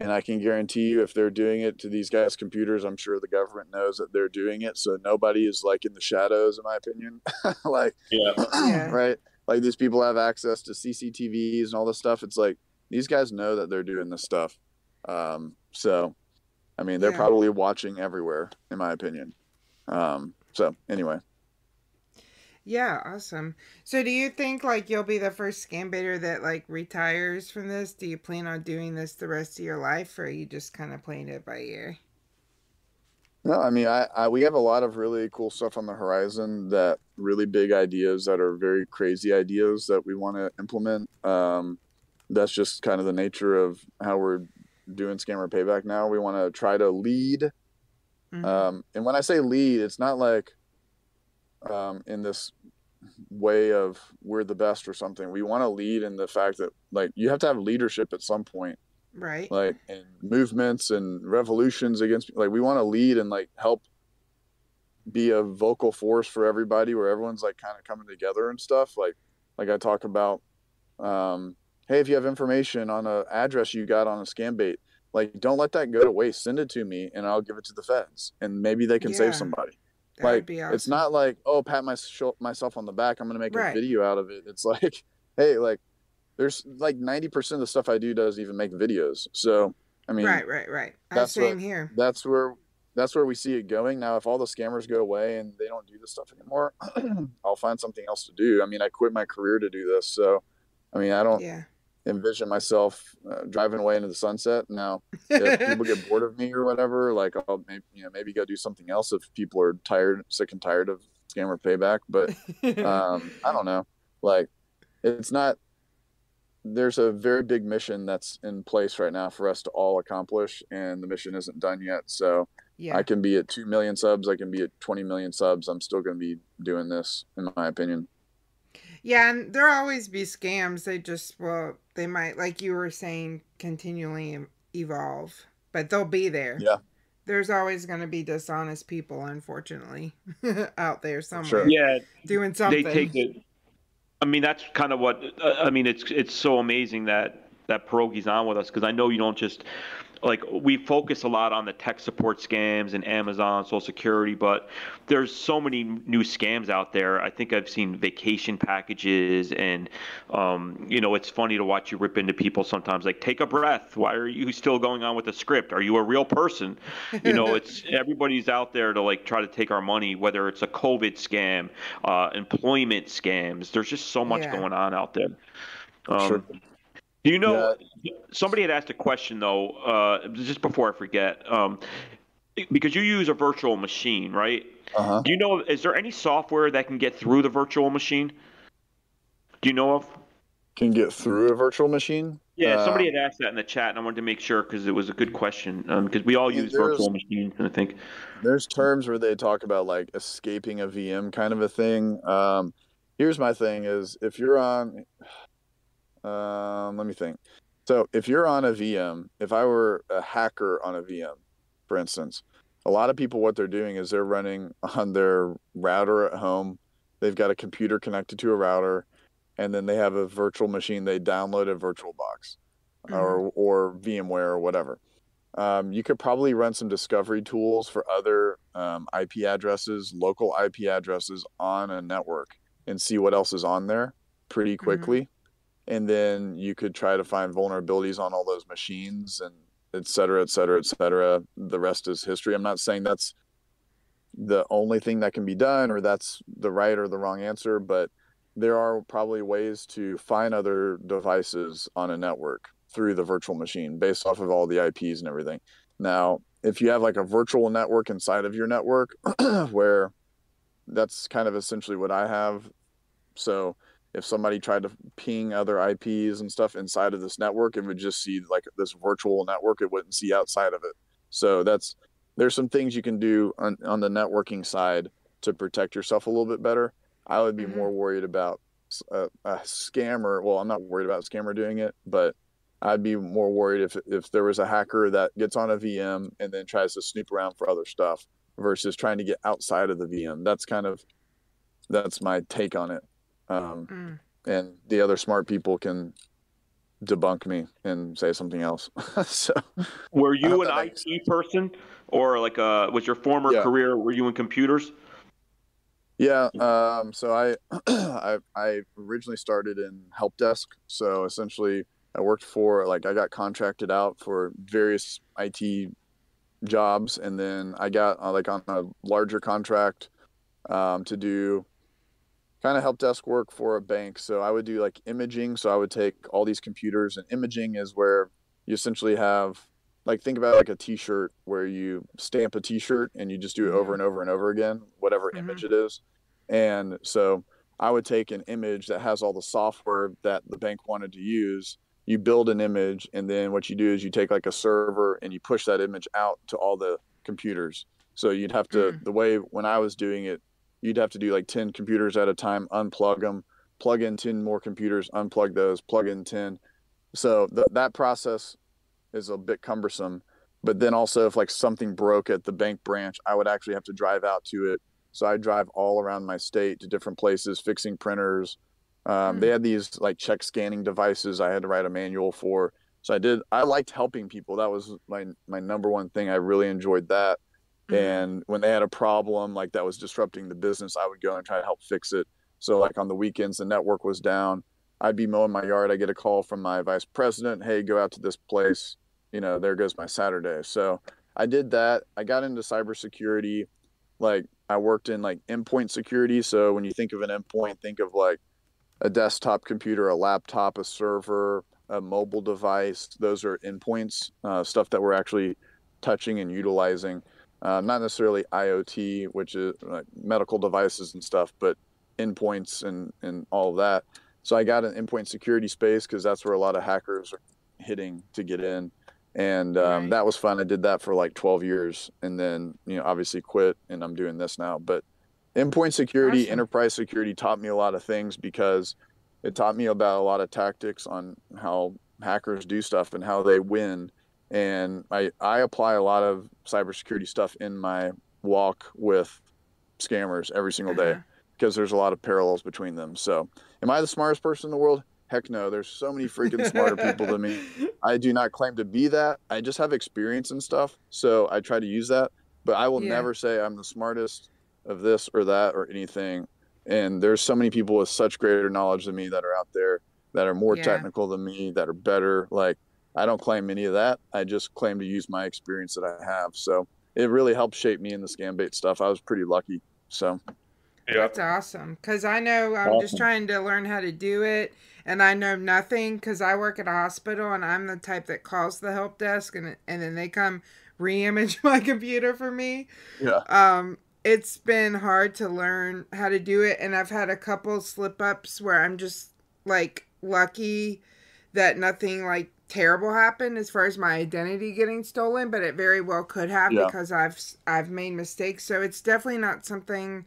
E: And I can guarantee you, if they're doing it to these guys' computers, I'm sure the government knows that they're doing it. So nobody is like in the shadows, in my opinion. [LAUGHS] like,
B: Yeah. [CLEARS THROAT]
F: Yeah.
E: right? Like these people have access to CCTVs and all this stuff. It's like these guys know that they're doing this stuff. Um, so, I mean, they're
F: Yeah.
E: probably watching everywhere, in my opinion. Um, so anyway,
F: Yeah, awesome. So do you think like you'll be the first scam baiter that like retires from this? Do you plan on doing this the rest of your life or are you just kind of playing it by ear?
E: No, I mean, I, I we have a lot of really cool stuff on the horizon. That really big ideas that are very crazy ideas that we want to implement. Um, that's just kind of the nature of how we're doing scammer payback now. We want to try to lead
F: Mhm.
E: Um, and when I say lead, it's not like um, in this way of we're the best or something. We want to lead in the fact that like you have to have leadership at some point,
F: right?
E: like in movements and revolutions against. Like we want to lead and like help be a vocal force for everybody, where everyone's like kind of coming together and stuff. Like like I talk about. Um, hey, if you have information on a address you got on a scam bait, like don't let that go to waste. Send it to me, and I'll give it to the feds, and maybe they can
F: Yeah.
E: save somebody.
F: That would
E: like
F: be
E: it's not like oh pat my, myself on the back. I'm gonna make
F: Right.
E: a video out of it. It's [LAUGHS] like hey, like there's like ninety percent of the stuff I do doesn't even make videos. So I mean,
F: right, right, right. Uh,
E: that's
F: same
E: what-
F: here.
E: that's where that's where we see it going now if all the scammers go away and they don't do this stuff anymore [CLEARS THROAT] i'll find something else to do i mean i quit my career to do this so i mean i don't
F: Yeah.
E: envision myself uh, driving away into the sunset now if people get bored of me or whatever like i'll maybe you know maybe go do something else if people are tired sick and tired of scammer payback but [LAUGHS] um, I don't know. Like, it's not. There's a very big mission that's in place right now for us to all accomplish, and the mission isn't done yet. So
F: yeah.
E: I can be at two million subs. I can be at twenty million subs. I'm still going to be doing this, in my opinion.
F: Yeah, and there'll always be scams. They just well, they might like you were saying continually evolve, but they'll be there.
E: Yeah.
F: There's always going to be dishonest people, unfortunately, [LAUGHS] out there somewhere
E: Sure.
B: Yeah,
F: doing something.
B: they
F: something.
B: take it. I mean, that's kind of what uh, I mean. It's it's so amazing that that Pierogi's on with us because I know you don't just like we focus a lot on the tech support scams and Amazon, Social Security, but there's so many new scams out there. I think I've seen vacation packages, and um, you know, it's funny to watch you rip into people sometimes. Like, take a breath. Why are you still going on with the script? Are you a real person? You know, it's [LAUGHS] everybody's out there to like try to take our money, whether it's a COVID scam, uh, employment scams. There's just so much
F: Yeah.
B: going on out there. Um,
E: Sure.
B: Do you know? Somebody had asked a question though, uh, just before I forget, um, because you use a virtual machine, right?
E: Uh huh.
B: Do you know? Is there any software that can get through the virtual machine? Do you know of?
E: Can get through a virtual machine.
B: Yeah, somebody
E: Um,
B: had asked that in the chat, and I wanted to make sure because it was a good question. Because we all use virtual machines, I think.
E: there's terms where they talk about like escaping a VM kind of a thing. Um, here's my thing: is if you're on, um, let me think. So if you're on a VM, if I were a hacker on a VM, for instance, a lot of people what they're doing is they're running [LAUGHS] on their router at home. They've got a computer connected to a router, and then they have a virtual machine. They download a VirtualBox
F: Mm-hmm.
E: or or VMware or whatever. Um, you could probably run some discovery tools for other um, IP addresses, local IP addresses on a network, and see what else is on there pretty quickly. And then you could try to find vulnerabilities on all those machines and et cetera, et cetera, et cetera. The rest is history. I'm not saying that's the only thing that can be done or that's the right or the wrong answer, but there are probably ways to find other devices on a network through the virtual machine based off of all the IPs and everything. Now, if you have like a virtual network inside of your network, [CLEARS THROAT] where that's kind of essentially what I have. So if somebody tried to ping other IPs and stuff inside of this network, it would just see like this virtual network. It wouldn't see outside of it. So that's there's some things you can do on, on the networking side to protect yourself a little bit better. I would be
F: Mhm.
E: more worried about a scammer. Well, I'm not worried about a scammer doing it, but I'd be more worried if if there was a hacker that gets on a VM and then tries to snoop around for other stuff versus trying to get outside of the VM. That's kind of that's my take on it. Um,
F: Mm.
E: and the other smart people can debunk me and say something else. [LAUGHS] so
B: Were you an
E: that makes
B: IT person, or like uh, was your former
E: Yeah.
B: career? Were you in computers?
E: yeah, um, so I, [CLEARS THROAT] I I originally started in help desk. So essentially, I worked for like I got contracted out for various IT jobs, and then I got uh, like on a larger contract um, to do kind of help desk work for a bank. So I would do like imaging. So I would take all these computers, and imaging is where you essentially have like think about like a T-shirt where you stamp a T-shirt and you just do it over and over and over again, whatever
F: Mhm.
E: image it is. And so I would take an image that has all the software that the bank wanted to use. You build an image, and then what you do is you take like a server and you push that image out to all the computers. So you'd have to
F: Mm.
E: the way when I was doing it, you'd have to do like 10 computers at a time, unplug them, plug in 10 more computers, unplug those, plug in 10. So th- that process is a bit cumbersome. But then also, if like something broke at the bank branch, I would actually have to drive out to it. So I drive all around my state to different places, fixing printers. Um, They had these like check scanning devices I had to write a manual for. So I did. I liked helping people. That was my my number one thing. I really enjoyed that.
F: Mhm.
E: And when they had a problem like that was disrupting the business, I would go and try to help fix it. So like on the weekends, the network was down. I'd be mowing my yard. I get a call from my vice president. Hey, go out to this place. You know, there goes my Saturday. So I did that. I got into cybersecurity. Like I worked in like endpoint security. So when you think of an endpoint, think of like a desktop computer, a laptop, a server, a mobile device. Those are endpoints, uh, stuff that we're actually touching and utilizing. Uh, not necessarily IoT, which is like medical devices and stuff, but endpoints and, and all of that. So I got an endpoint security space because that's where a lot of hackers are hitting to get in. And um,
F: Right.
E: that was fun. I did that for like 12 years and then, you know, obviously quit and I'm doing this now. But endpoint security,
F: Awesome.
E: enterprise security taught me a lot of things because it taught me about a lot of tactics on how hackers do stuff and how they win. And I, I apply a lot of cybersecurity stuff in my walk with scammers every single day
F: Uh-huh.
E: because there's a lot of parallels between them. So, am I the smartest person in the world? Heck no. There's so many freaking smarter people than me. [LAUGHS] I do not claim to be that. I just have experience and stuff. So, I try to use that. But I will
F: Yeah.
E: never say I'm the smartest of this or that or anything. And there's so many people with such greater knowledge than me that are out there that are more
F: Yeah.
E: technical than me, that are better. Like, I don't claim any of that. I just claim to use my experience that I have. So, it really helped shape me in the scam bait stuff. I was pretty lucky. So,
F: That's awesome. Because I know I'm just trying to learn how to do it. And I know nothing because I work at a hospital and I'm the type that calls the help desk and, and then they come re image [LAUGHS] my computer for me.
E: yeah.
F: Um, it's been hard to learn how to do it. And I've had a couple slip ups where I'm just like lucky that nothing like terrible happened as far as my identity getting stolen, but it very well could have
E: Yeah.
F: because I've I've made mistakes. So it's definitely not something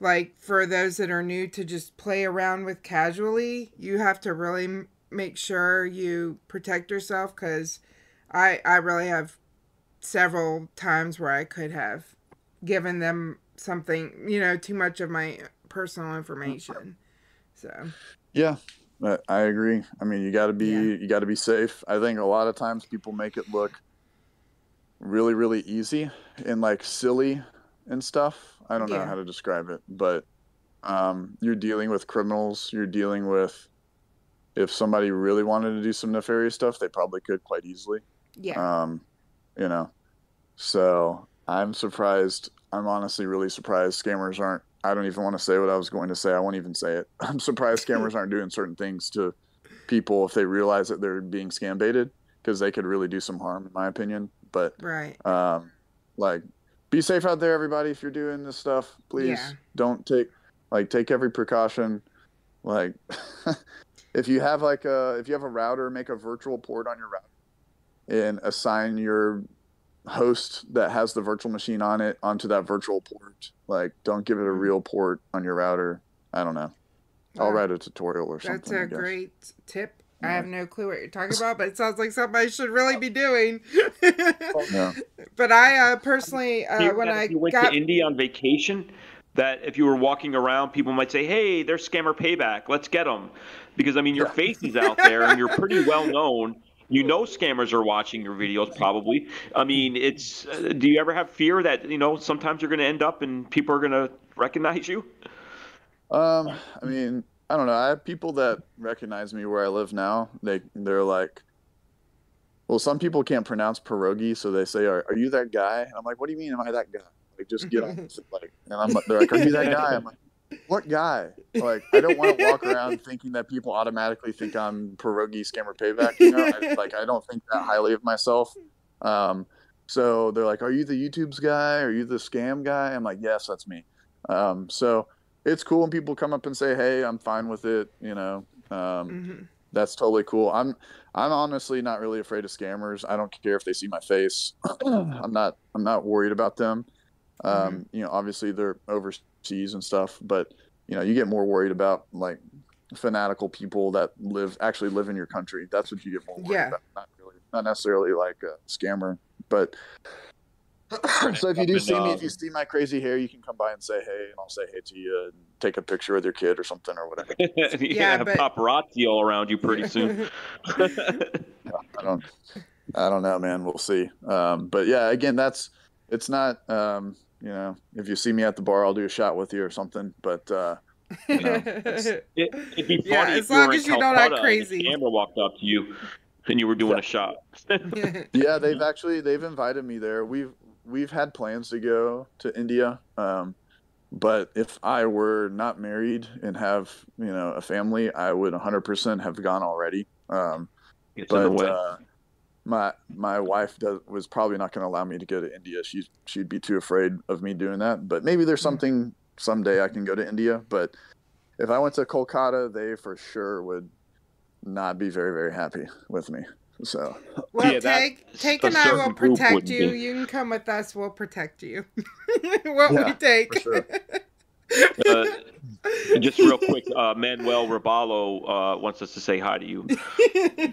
F: like for those that are new to just play around with casually, you have to really m- make sure you protect yourself because I I really have several times where I could have given them something, you know, too much of my personal mm. information. So
E: Yeah, I I agree. I mean, you got to be
F: Yeah.
E: you got to be safe. I think a lot of times people make it look really really easy and like silly and stuff. I don't know how to describe it, but um, you're dealing with criminals. You're dealing with if somebody really wanted to do some nefarious stuff, they probably could quite easily.
F: yeah,
E: Um, you know, so I'm surprised. I'm honestly really surprised scammers aren't. I don't even want to say what I was going to say. I won't even say it. [LAUGHS] I'm surprised scammers aren't doing certain things to people if they realize that they're being scam baited because they could really do some harm, in my opinion. But
F: right.
E: um, like, be safe out there, everybody. If you're doing this stuff, please
F: Yeah.
E: don't take like take every precaution. Like, [LAUGHS] if you have like a if you have a router, make a virtual port on your router and assign your host that has the virtual machine on it onto that virtual port. Like, don't give it a
F: Mm-hmm.
E: real port on your router. I don't know. I'll write a tutorial or something. That's
F: a great tip. I have no clue what you're talking about, but it sounds like something I should really be [LAUGHS] doing.
E: Yeah. [LAUGHS]
F: but I uh, personally, uh, when
B: that
F: I
B: you went
F: got
B: to India on vacation, that if you were walking around, people might say, "Hey, there's scammer payback. Let's get them," because I mean, your
E: Yeah.
B: face is [LAUGHS] out there and you're pretty well known. You know, scammers are watching your videos probably. I mean, it's. Uh, do you ever have fear that you know sometimes you're going to end up and people are going to recognize you?
E: Um, I mean, I don't know. I have people that recognize me where I live now. They they're like, well, some people can't pronounce pierogi, so they say, "Are, are you that guy?" And I'm like, "What do you mean? Am I that guy?" Like, just get on. [LAUGHS] Like, and I'm like, they're like, "Are you that guy?" I'm like, "What guy?" Like, I don't want to walk around [LAUGHS] thinking that people automatically think I'm pierogi scammer payback. You know, I, like I don't think that highly of myself. Um, so they're like, "Are you the YouTube's guy? Are you the scam guy?" I'm like, "Yes, that's me." Um, so it's cool when people come up and say, "Hey, I'm fine with it." You know, um,
F: Mhm.
E: that's totally cool. I'm I'm honestly not really afraid of scammers. I don't care if they see my face. [CLEARS THROAT] I'm not I'm not worried about them. Um, You know, obviously they're overseas and stuff, but you know, you get more worried about like fanatical people that live actually live in your country. That's what you get more worried
F: Yeah.
E: about. Not really, not necessarily like a scammer, but. [COUGHS] so if you do see me, if you see my crazy hair, you can come by and say hey, and I'll say hey to you and take a picture with your kid or something or whatever.
B: You're [LAUGHS]
F: Yeah,
B: gonna
F: but-
B: paparazzi all around you pretty soon. [LAUGHS] [LAUGHS]
E: I don't I don't know, man. We'll see. Um, but yeah, again, that's it's not um, you know, if you see me at the bar, I'll do a shot with you or something. But uh, you know, [LAUGHS]
B: It, it'd be funny
F: Yeah, as
B: you were
F: long
B: in
F: as you don't act crazy.
B: and the camera walked up to you and you were doing a shot. [LAUGHS]
E: yeah, they've actually they've invited me there. We've we've had plans to go to India. Um, but if I were not married and have you know a family, I would 100% have gone already. Um,
B: It's in the way.
E: uh, my my wife does, was probably not going to allow me to go to India. She she'd be too afraid of me doing that. But maybe there's hmm. something someday I can go to India. But if I went to Kolkata, they for sure would not be very very happy with me. So
F: Well,
B: Yeah, that-
F: take take and I will protect you.
B: be.
F: You can come with us. We'll protect you. [LAUGHS] what
E: Yeah,
F: we take.
E: for sure. [LAUGHS]
B: Uh, just real quick, uh, Manuel Raballo uh, wants us to say hi to you.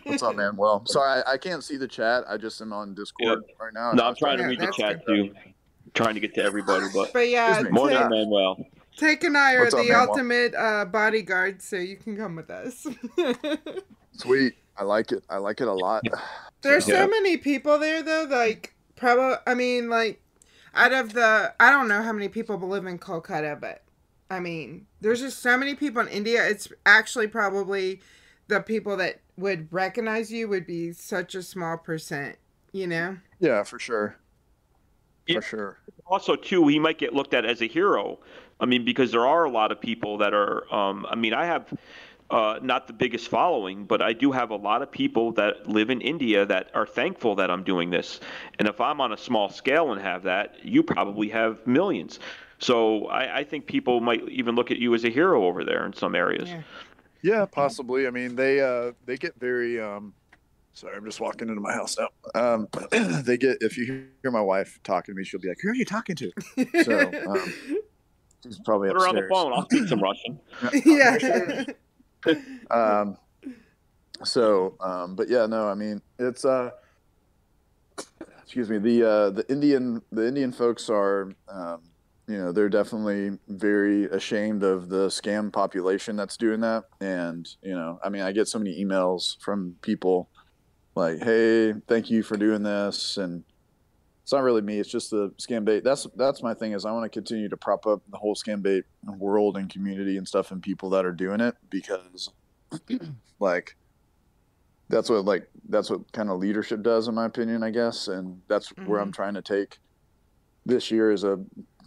E: what's up, man? Well, sorry I, I can't see the chat. I just am on Discord right now.
B: No, I'm trying to read the
F: that's
B: chat too. Trying to get to everybody, but
F: but yeah,
B: morning,
F: take,
B: Manuel.
F: take and I are
E: What's
F: the
E: Manuel?
F: ultimate uh, bodyguards, so you can come with us. [LAUGHS]
E: Sweet. I like it. I like it a lot.
F: There's
B: Yeah.
F: so many people there though, like probably I mean like out of the I don't know how many people live in Kolkata, but I mean, there's just so many people in India. It's actually probably the people that would recognize you would be such a small percent, you know?
E: Yeah, for sure.
B: Yeah.
E: For sure.
B: Also, too, he might get looked at as a hero. I mean, because there are a lot of people that are. Um, I mean, I have uh, not the biggest following, but I do have a lot of people that live in India that are thankful that I'm doing this. And if I'm on a small scale and have that, you probably have millions. So I, I think people might even look at you as a hero over there in some areas.
F: Yeah.
E: Yeah, possibly. I mean, they uh they get very um sorry, I'm just walking into my house now. Um [CLEARS THROAT] they get if you hear my wife talking to me, she'll be like, "Who are you talking to?" So, um, He's probably
B: Put her on the phone. I'll speak some Russian. [LAUGHS]
F: yeah. [LAUGHS] [LAUGHS]
E: um, so, um, but yeah, no, I mean, it's uh, excuse me, the uh, the Indian the Indian folks are, um, you know, they're definitely very ashamed of the scam population that's doing that, and you know, I mean, I get so many emails from people like, "Hey, thank you for doing this," and it's not really me. It's just the scam bait. That's that's my thing is I want to continue to prop up the whole scam bait world and community and stuff and people that are doing it because [CLEARS THROAT] like that's what like that's what kind of leadership does in my opinion i guess and that's where i'm mm-hmm. trying to take this year is a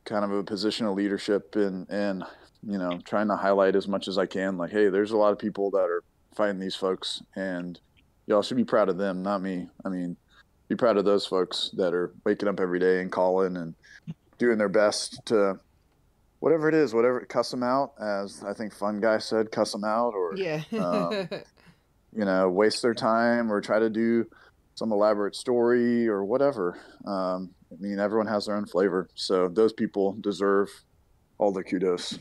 E: kind of a position of leadership and and you know trying to highlight as much as i can like hey there's a lot of people that are fighting these folks and y'all should be proud of them not me i mean be proud of those folks that are waking up every day and calling and doing their best to whatever it is whatever cuss them out as i think fun guy said cuss them out or
F: yeah.
E: um, [LAUGHS] you know, waste their time or try to do some elaborate story or whatever. Um, I mean, everyone has their own flavor. So those people deserve all the kudos.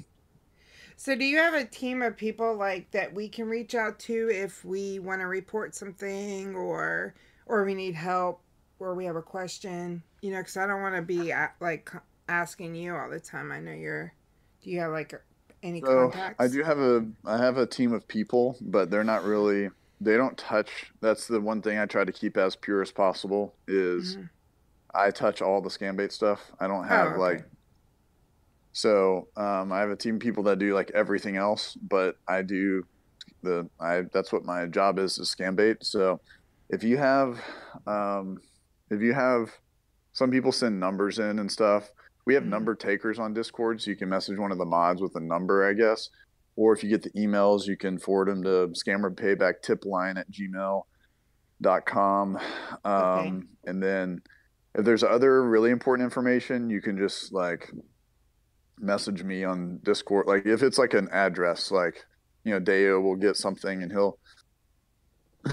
F: so do you have a team of people like that we can reach out to if we want to report something or or we need help or we have a question? You know, because I don't want to be like asking you all the time. I know you're. Do you have like any
E: So
F: contacts?
E: I do have a I have a team of people, but they're not really they don't touch that's the one thing I try to keep as pure as possible is
F: Mhm.
E: I touch all the scam bait stuff. I don't have
F: Oh, okay.
E: like so um, I have a team of people that do like everything else, but I do the I that's what my job is is scam bait. So if you have um, if you have some people send numbers in and stuff. We have
F: Mhm.
E: number takers on Discord, so you can message one of the mods with a number, I guess. Or if you get the emails, you can forward them to scammer payback tip line at gmail.com. Um,
F: Okay.
E: And then if there's other really important information, you can just like message me on Discord. Like if it's like an address, like, you know, Deo will get something and he'll,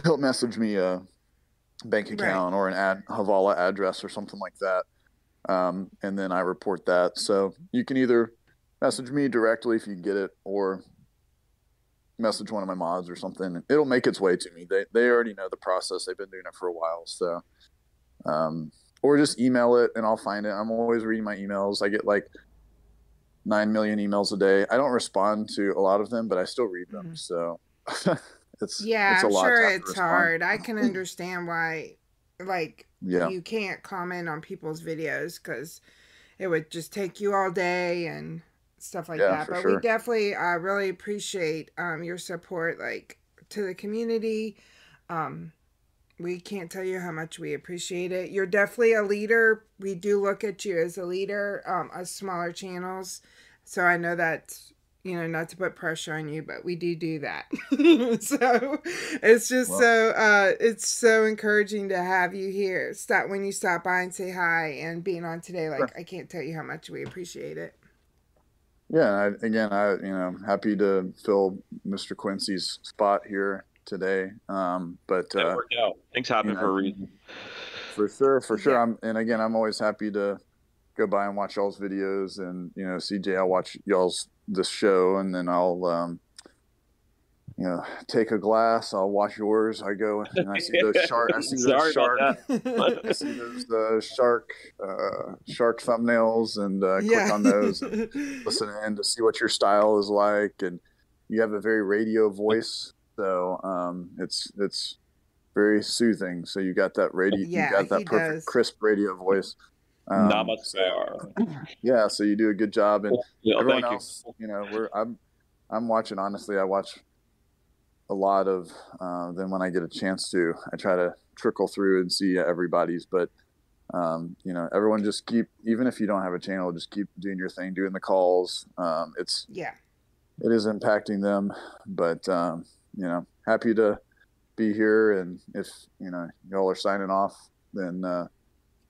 E: he'll message me a bank
F: Right.
E: account or an ad Havala address or something like that. Um, and then I report that. So you can either message me directly if you get it, or message one of my mods or something. It'll make its way to me. They they already know the process. They've been doing it for a while. So, um, or just email it and I'll find it. I'm always reading my emails. I get like nine million emails a day. I don't respond to a lot of them, but I still read them.
F: Mhm.
E: So [LAUGHS] it's
F: Yeah,
E: it's
F: I'm sure it's hard. I can [LAUGHS] understand why, like,
E: Yeah.
F: you can't comment on people's videos because it would just take you all day and stuff like
E: Yeah,
F: that. But
E: sure.
F: we definitely uh, really appreciate um, your support, like, to the community. Um, we can't tell you how much we appreciate it. You're definitely a leader. We do look at you as a leader um, of smaller channels. So I know that, you know, not to put pressure on you, but we do do that. [LAUGHS] so it's just
E: Well-
F: so, uh, it's so encouraging to have you here. Stop when you stop by and say hi and being on today. Like,
E: Sure.
F: I can't tell you how much we appreciate it.
E: Yeah, I, again, I you know happy to fill Mr. Quincy's spot here today. Um, but
B: That
E: uh,
B: worked out. Things happen
E: you know,
B: for a reason.
E: for sure, for sure.
F: Yeah.
E: I'm and again, I'm always happy to go by and watch y'all's videos, and you know, CJ, I'll watch y'all's this show, and then I'll um, you know take a glass. I'll watch yours. I go and I see those [LAUGHS] shark. I see those
B: Sorry
E: shark. I see those uh, shark uh, shark thumbnails and uh, click
F: yeah.
E: on those. And, listen in to see what your style is like and you have a very radio voice so um, it's it's very soothing so you got that radio
F: Yeah,
E: you got that
F: he
E: perfect
F: does.
E: crisp radio voice um,
B: Namaste. [CLEARS THROAT]
E: yeah so you do a good job and
B: Yeah,
E: everyone
B: thank you.
E: else you. know we're i'm i'm watching honestly i watch a lot of uh, then when i get a chance to i try to trickle through and see everybody's but um, you know everyone just keep even if you don't have a channel just keep doing your thing doing the calls um, it's
F: yeah.
E: it is impacting them but um, you know happy to be here and if you know y'all are signing off then uh,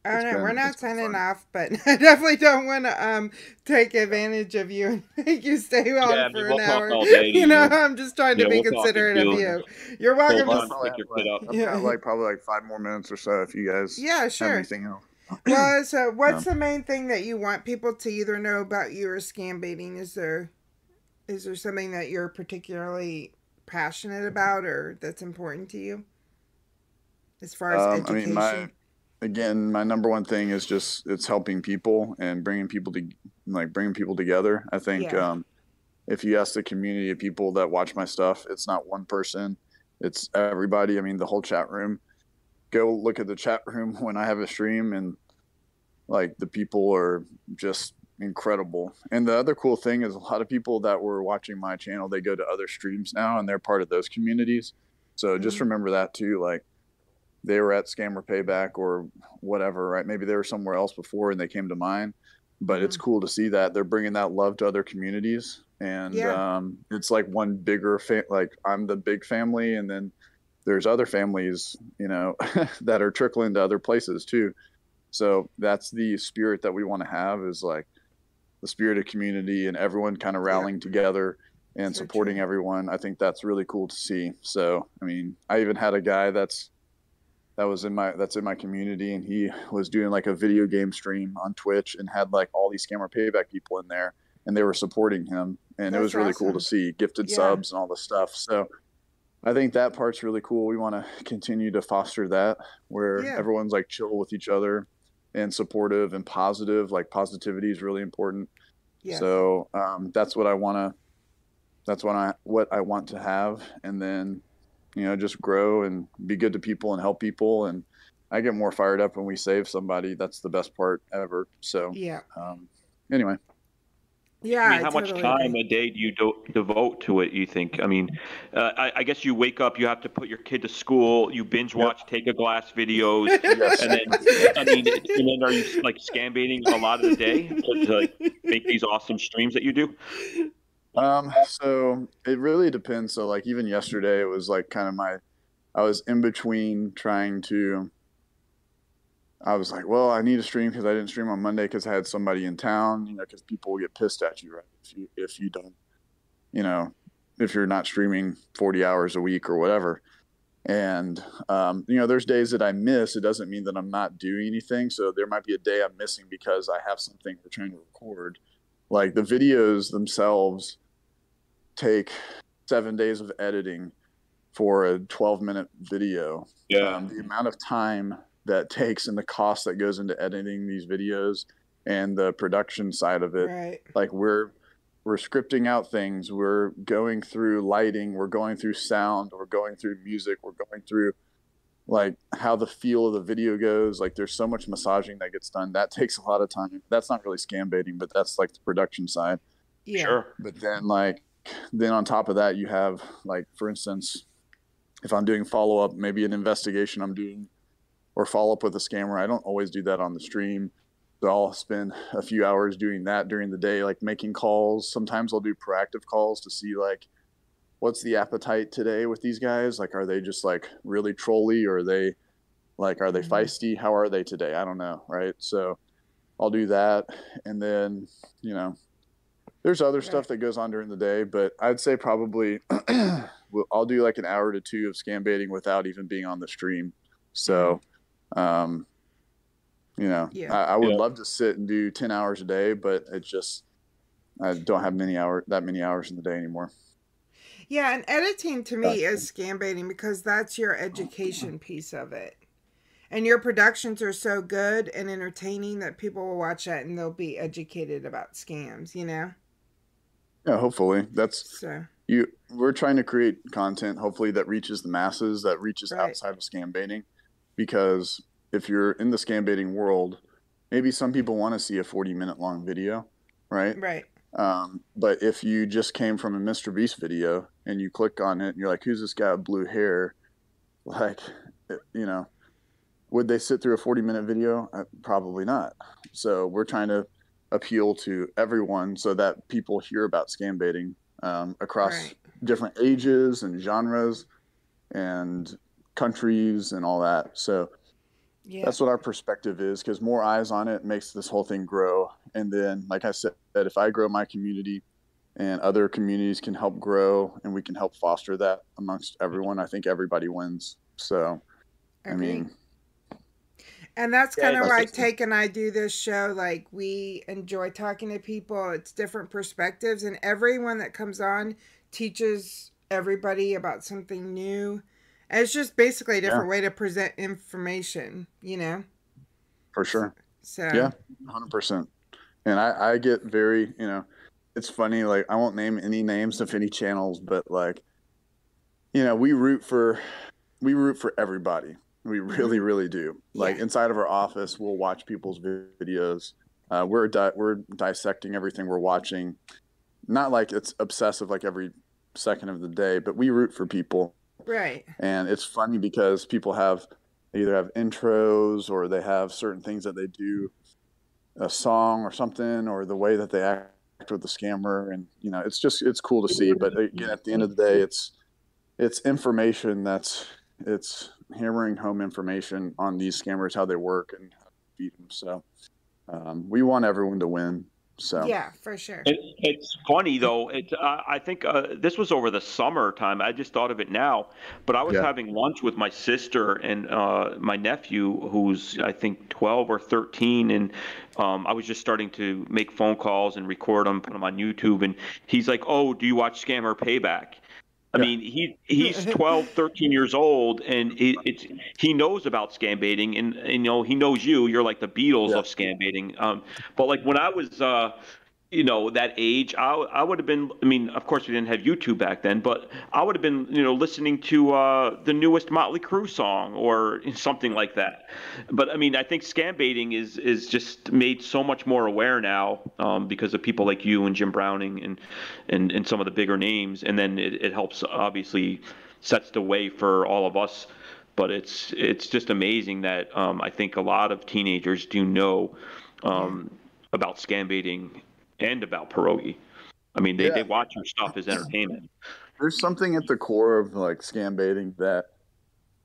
F: Oh
E: It's
F: no,
E: been-
F: we're not
E: it's
F: signing off, but [LAUGHS] I definitely don't want to um take advantage of you and [LAUGHS] make you stay on
B: Yeah, I
F: for
B: mean,
F: an
B: we'll talk
F: hour. [LAUGHS] you know. I'm just trying to be
B: we'll
F: considerate of you. You're welcome
B: Hold
F: to.
B: on. Pick your kid up.
E: I've
F: Yeah.
E: got like probably like five more minutes or so if you guys
F: Yeah,
E: have
F: sure.
E: anything else
F: Well, [CLEARS THROAT] so what's the main thing that you want people to either know about you or scam baiting? Is there is there something that you're particularly passionate about or that's important to you? As far as
E: Um, I
F: education.
E: mean, my again, my number one thing is just it's helping people and bringing people to like bringing people together. I think
F: Yeah.
E: um, if you ask the community of people that watch my stuff, it's not one person, it's everybody. I mean, the whole chat room. Go look at the chat room [LAUGHS] when I have a stream, and like the people are just incredible. And the other cool thing is a lot of people that were watching my channel, they go to other streams now, and they're part of those communities. So just
F: Mhm.
E: remember that too. Like they were at Scammer Payback or whatever, right? Maybe they were somewhere else before and they came to mine. But it's cool to see that they're bringing that love to other communities, and
F: Yeah.
E: um, it's like one bigger fa- like I'm the big family, and then there's other families, you know, [LAUGHS] that are trickling to other places too. So that's the spirit that we want to have is like the spirit of community and everyone kind of rallying together and
F: So
E: supporting
F: true.
E: everyone. I think that's really cool to see. So, I mean, I even had a guy that's that was in my that's in my community and he was doing like a video game stream on Twitch and had like all these scammer payback people in there and they were supporting him and it was really cool to see gifted
F: Yeah.
E: subs and all this stuff. So, I think that part's really cool. We want to continue to foster that where
F: Yeah.
E: everyone's like chill with each other and supportive and positive. Like positivity is really important.
F: Yes.
E: So um, that's what I want to. That's what I what I want to have, and then you know just grow and be good to people and help people. And I get more fired up when we save somebody. That's the best part ever. So
F: yeah.
E: um, anyway,
F: Yeah.
B: I mean, how much time
F: agree.
B: a day do you do, devote to it? You think? I mean, uh, I, I guess you wake up, you have to put your kid to school, you binge watch, take a glass videos, [LAUGHS]
E: yes,
B: and then I mean, and then are you like scam baiting a lot of the day to, to like make these awesome streams that you do?
E: Um, so it really depends. So like even yesterday, it was like kind of my, I was in between trying to. I was like, well, I need to stream because I didn't stream on Monday because I had somebody in town. You know, because people will get pissed at you, right? If you if you don't, you know, if you're not streaming 40 hours a week or whatever. And um, you know, there's days that I miss. It doesn't mean that I'm not doing anything. So there might be a day I'm missing because I have something we're trying to record. Like the videos themselves take seven days of editing for a 12 minute video. Um, the amount of time that takes and the cost that goes into editing these videos and the production side of it.
F: Right.
E: like we're we're scripting out things. We're going through lighting. We're going through sound. We're going through music. We're going through like how the feel of the video goes. Like there's so much massaging that gets done. That takes a lot of time. That's not really scam baiting but that's like the production side.
F: Yeah.
B: Sure.
E: but then like then on top of that you have like for instance if i'm doing follow up maybe an investigation i'm doing or follow up with a scammer i don't always do that on the stream. So i'll spend a few hours doing that during the day like making calls. Sometimes i'll do proactive calls to see like what's the appetite today with these guys? Like are they just like really trolly? Or are they like are they
F: Mhm.
E: feisty? How are they today? I don't know right? So i'll do that. And then you know there's other stuff that goes on during the day, but I'd say probably [CLEARS THROAT] I'll do like an hour to two of scam baiting without even being on the stream. So, um, you know,
F: Yeah.
E: I, I would
B: Yeah.
E: love to sit and do 10 hours a day, but it's just, I don't have many hour that many hours in the day anymore.
F: Yeah, and editing to me is scam baiting because that's your education piece of it. And your productions are so good and entertaining that people will watch that and they'll be educated about scams, you know?
E: Yeah, hopefully that's
F: So,
E: you. We're trying to create content, hopefully that reaches the masses, that reaches
F: Right.
E: outside of scam baiting, because if you're in the scam baiting world, maybe some people want to see a 40 minute long video, right?
F: right.
E: Um, but if you just came from a Mr. Beast video and you click on it and you're like, who's this guy with blue hair? Like, you know, would they sit through a 40 minute video? Uh, probably not. So we're trying to appeal to everyone so that people hear about scam baiting um, across
F: Right.
E: different ages and genres and countries and all that. So
F: Yeah.
E: that's what our perspective is because more eyes on it makes this whole thing grow and then like i said that if i grow my community and other communities can help grow and we can help foster that amongst everyone i think everybody wins so i mean
F: And that's
B: Yeah,
F: kind of why Take and I do this show. Like, we enjoy talking to people. It's different perspectives, and everyone that comes on teaches everybody about something new. And it's just basically a different way to present information, you know?
E: for sure.
F: So,
E: Yeah, hundred percent. And I, I get very, you know, it's funny. Like I won't name any names of any channels, but like, you know, we root for, we root for everybody. We really, really do. Like
F: Yeah.
E: inside of our office, we'll watch people's videos. Uh, we're di- we're dissecting everything we're watching. Not like it's obsessive, like every second of the day, but we root for people
F: right.
E: and it's funny because people have they either have intros or they have certain things that they do a song or something or the way that they act with the scammer and you know it's just it's cool to see but again at the end of the day it's it's information that's it's hammering home information on these scammers how they work and how to beat them so um, we want everyone to win so
F: Yeah, for sure.
B: It, it's funny though. It uh, I think uh, this was over the summer time. I just thought of it now, but I was
E: Yeah.
B: having lunch with my sister and uh, my nephew, who's I think 12 or 13, and um, I was just starting to make phone calls and record them, put them on YouTube, and he's like, "Oh, do you watch Scammer Payback?" I
E: Yeah.
B: mean, he he's 12, 13 years old, and it, it's he knows about scam baiting, and, and you know he knows you. You're like the Beatles
E: Yeah.
B: of scam baiting. Um, but like when I was, uh, you know, that age, I I would have been. I mean, of course we didn't have YouTube back then, but I would have been, you know, listening to uh, the newest Motley Crue song or something like that. But I mean, I think scam baiting is is just made so much more aware now um, because of people like you and Jim Browning and and, and some of the bigger names, and then it, it helps obviously sets the way for all of us. But it's it's just amazing that um, I think a lot of teenagers do know um, about scam baiting and about pierogi. I mean, they,
E: Yeah.
B: they watch your stuff as entertainment.
E: there's something at the core of like scam baiting that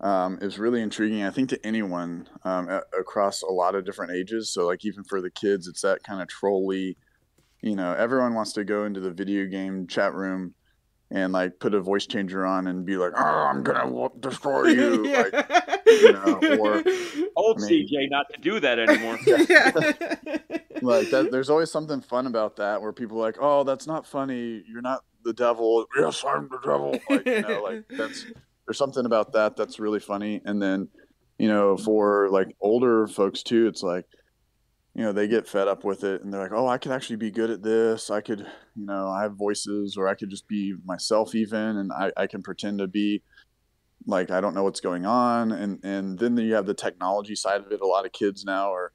E: um, is really intriguing. I think to anyone um, a- across a lot of different ages. So like even for the kids, it's that kind of trolly. You know, everyone wants to go into the video game chat room and like put a voice changer on and be like, "Oh, I'm gonna destroy [LAUGHS] you." Like, you know, or- [LAUGHS]
B: Old
E: I mean-
B: CJ not to do that anymore. [LAUGHS]
F: yeah.
E: like that there's always something fun about that where people are like oh that's not funny you're not the devil yes i'm the devil like you know like that's there's something about that that's really funny and then you know for like older folks too it's like you know they get fed up with it and they're like oh i could actually be good at this i could you know i have voices or i could just be myself even and i, I can pretend to be like i don't know what's going on and and then you have the technology side of it a lot of kids now are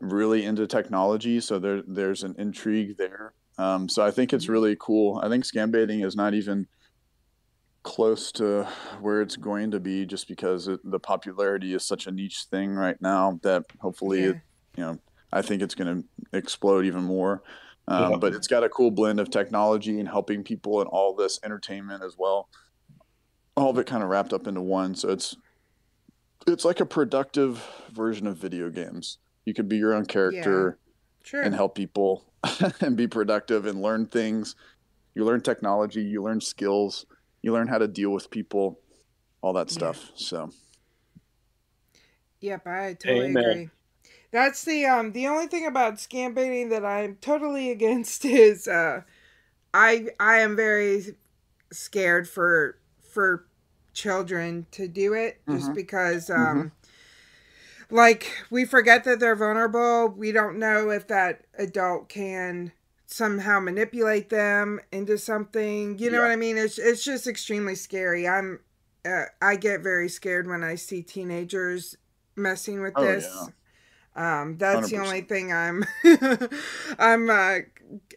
E: really into technology, so there there's an intrigue there. Um, so I think it's really cool. I think scam baiting is not even close to where it's going to be, just because it, the popularity is such a niche thing right now that hopefully,
F: Yeah.
E: it, you know, I think it's going to explode even more. Um,
B: Yeah.
E: But it's got a cool blend of technology and helping people and all this entertainment as well. All of it kind of wrapped up into one. So it's it's like a productive version of video games. You could be your own character
F: Sure.
E: and help people [LAUGHS] and be productive and learn things. You learn technology, you learn skills, you learn how to deal with people, all that
F: Yeah.
E: stuff. So
F: Yep, I totally
B: Amen.
F: agree. That's the um the only thing about scam baiting that I'm totally [LAUGHS] against is uh I I am very scared for for children to do it just
E: Mhm.
F: because um like we forget that they're vulnerable. We don't know if that adult can somehow manipulate them into something. You know
E: Yeah.
F: what I mean? It's it's just extremely scary. I'm uh, I get very scared when I see teenagers messing with
E: Oh,
F: this. Um, that's the
E: 100%.
F: only thing I'm [LAUGHS] I'm uh,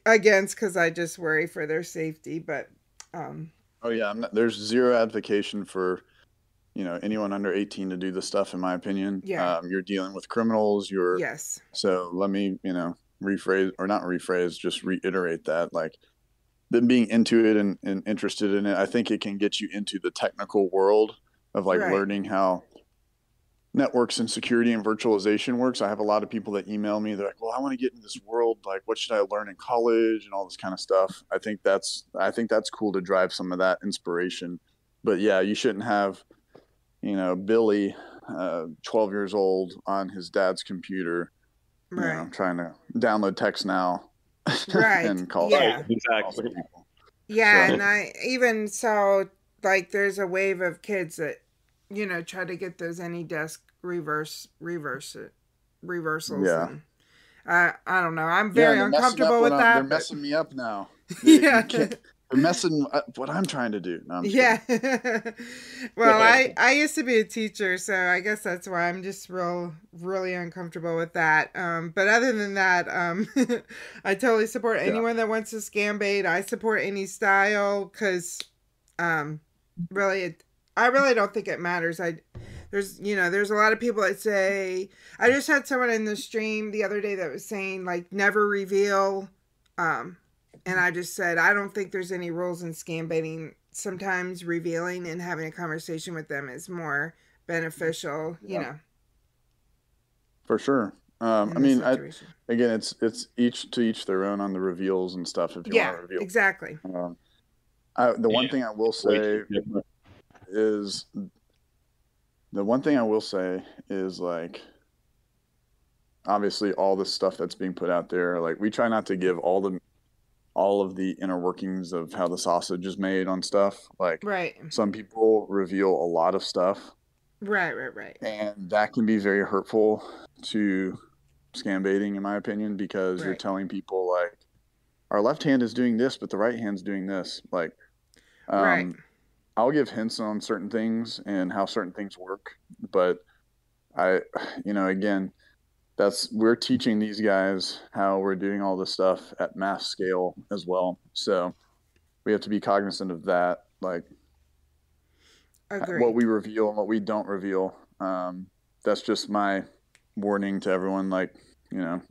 F: against because I just worry for their safety. But um,
E: oh yeah, I'm not, there's zero advocation for you know anyone under 18 to do this stuff in my opinion.
F: Yeah.
E: Um, you're dealing with criminals, you're
F: yes,
E: So let me, you know, rephrase or not rephrase, just reiterate that. Like them being into it and, and interested in it, I think it can get you into the technical world of like
F: Right.
E: learning how networks and security and virtualization works. I have a lot of people that email me. They're like, "Well, I want to get into this world. Like, what should I learn in college and all this kind of stuff." I think that's I think that's cool to drive some of that inspiration. But yeah, you shouldn't have, you know, Billy uh, 12 years old on his dad's computer, you know, trying to download TextNow [LAUGHS]
F: Right,
E: and call
F: yeah.
E: call
B: Exactly.
E: some.
F: Yeah,
E: So-
F: and I even so like there's a wave of kids that you know try to get those AnyDesk reverse reverse it reversals.
E: Yeah.
F: and I I don't know. I'm very
E: Yeah,
F: uncomfortable with that.
E: They're
F: but-
E: messing me up now. They- [LAUGHS]
F: yeah.
E: They're messing up what I'm trying to do. No,
F: Yeah. [LAUGHS] well, I I used to be a teacher, so I guess that's why I'm just real really uncomfortable with that. Um, but other than that, um, [LAUGHS] I totally support
E: Yeah.
F: anyone that wants to scam bait. I support any style because, um, really, it, I really don't think it matters. I there's you know there's a lot of people that say I just had someone in the stream the other day that was saying like never reveal, um, and I just said I don't think there's any rules in scam baiting. Sometimes revealing and having a conversation with them is more beneficial. You
E: Yeah.
F: know.
E: For sure. Um, I mean, I, again, it's it's each to each their own on the reveals and stuff. If you
F: yeah,
E: want to reveal,
F: exactly.
E: um, I, the one thing I will say
B: too different.
E: Is the one thing I will say is like obviously all the stuff that's being put out there like we try not to give all the all of the inner workings of how the sausage is made on stuff. Like
F: Right,
E: some people reveal a lot of stuff.
F: Right, right, right.
E: and that can be very hurtful to scam baiting in my opinion because you're telling people like our left hand is doing this but the right hand's doing this. Like um,
F: Right.
E: I'll give hints on certain things and how certain things work but i [SIGHS] you know again that's we're teaching these guys how we're doing all this stuff at mass scale as well so we have to be cognizant of that like
F: Agreed.
E: what we reveal and what we don't reveal. Um, that's just my warning to everyone. Like, you know,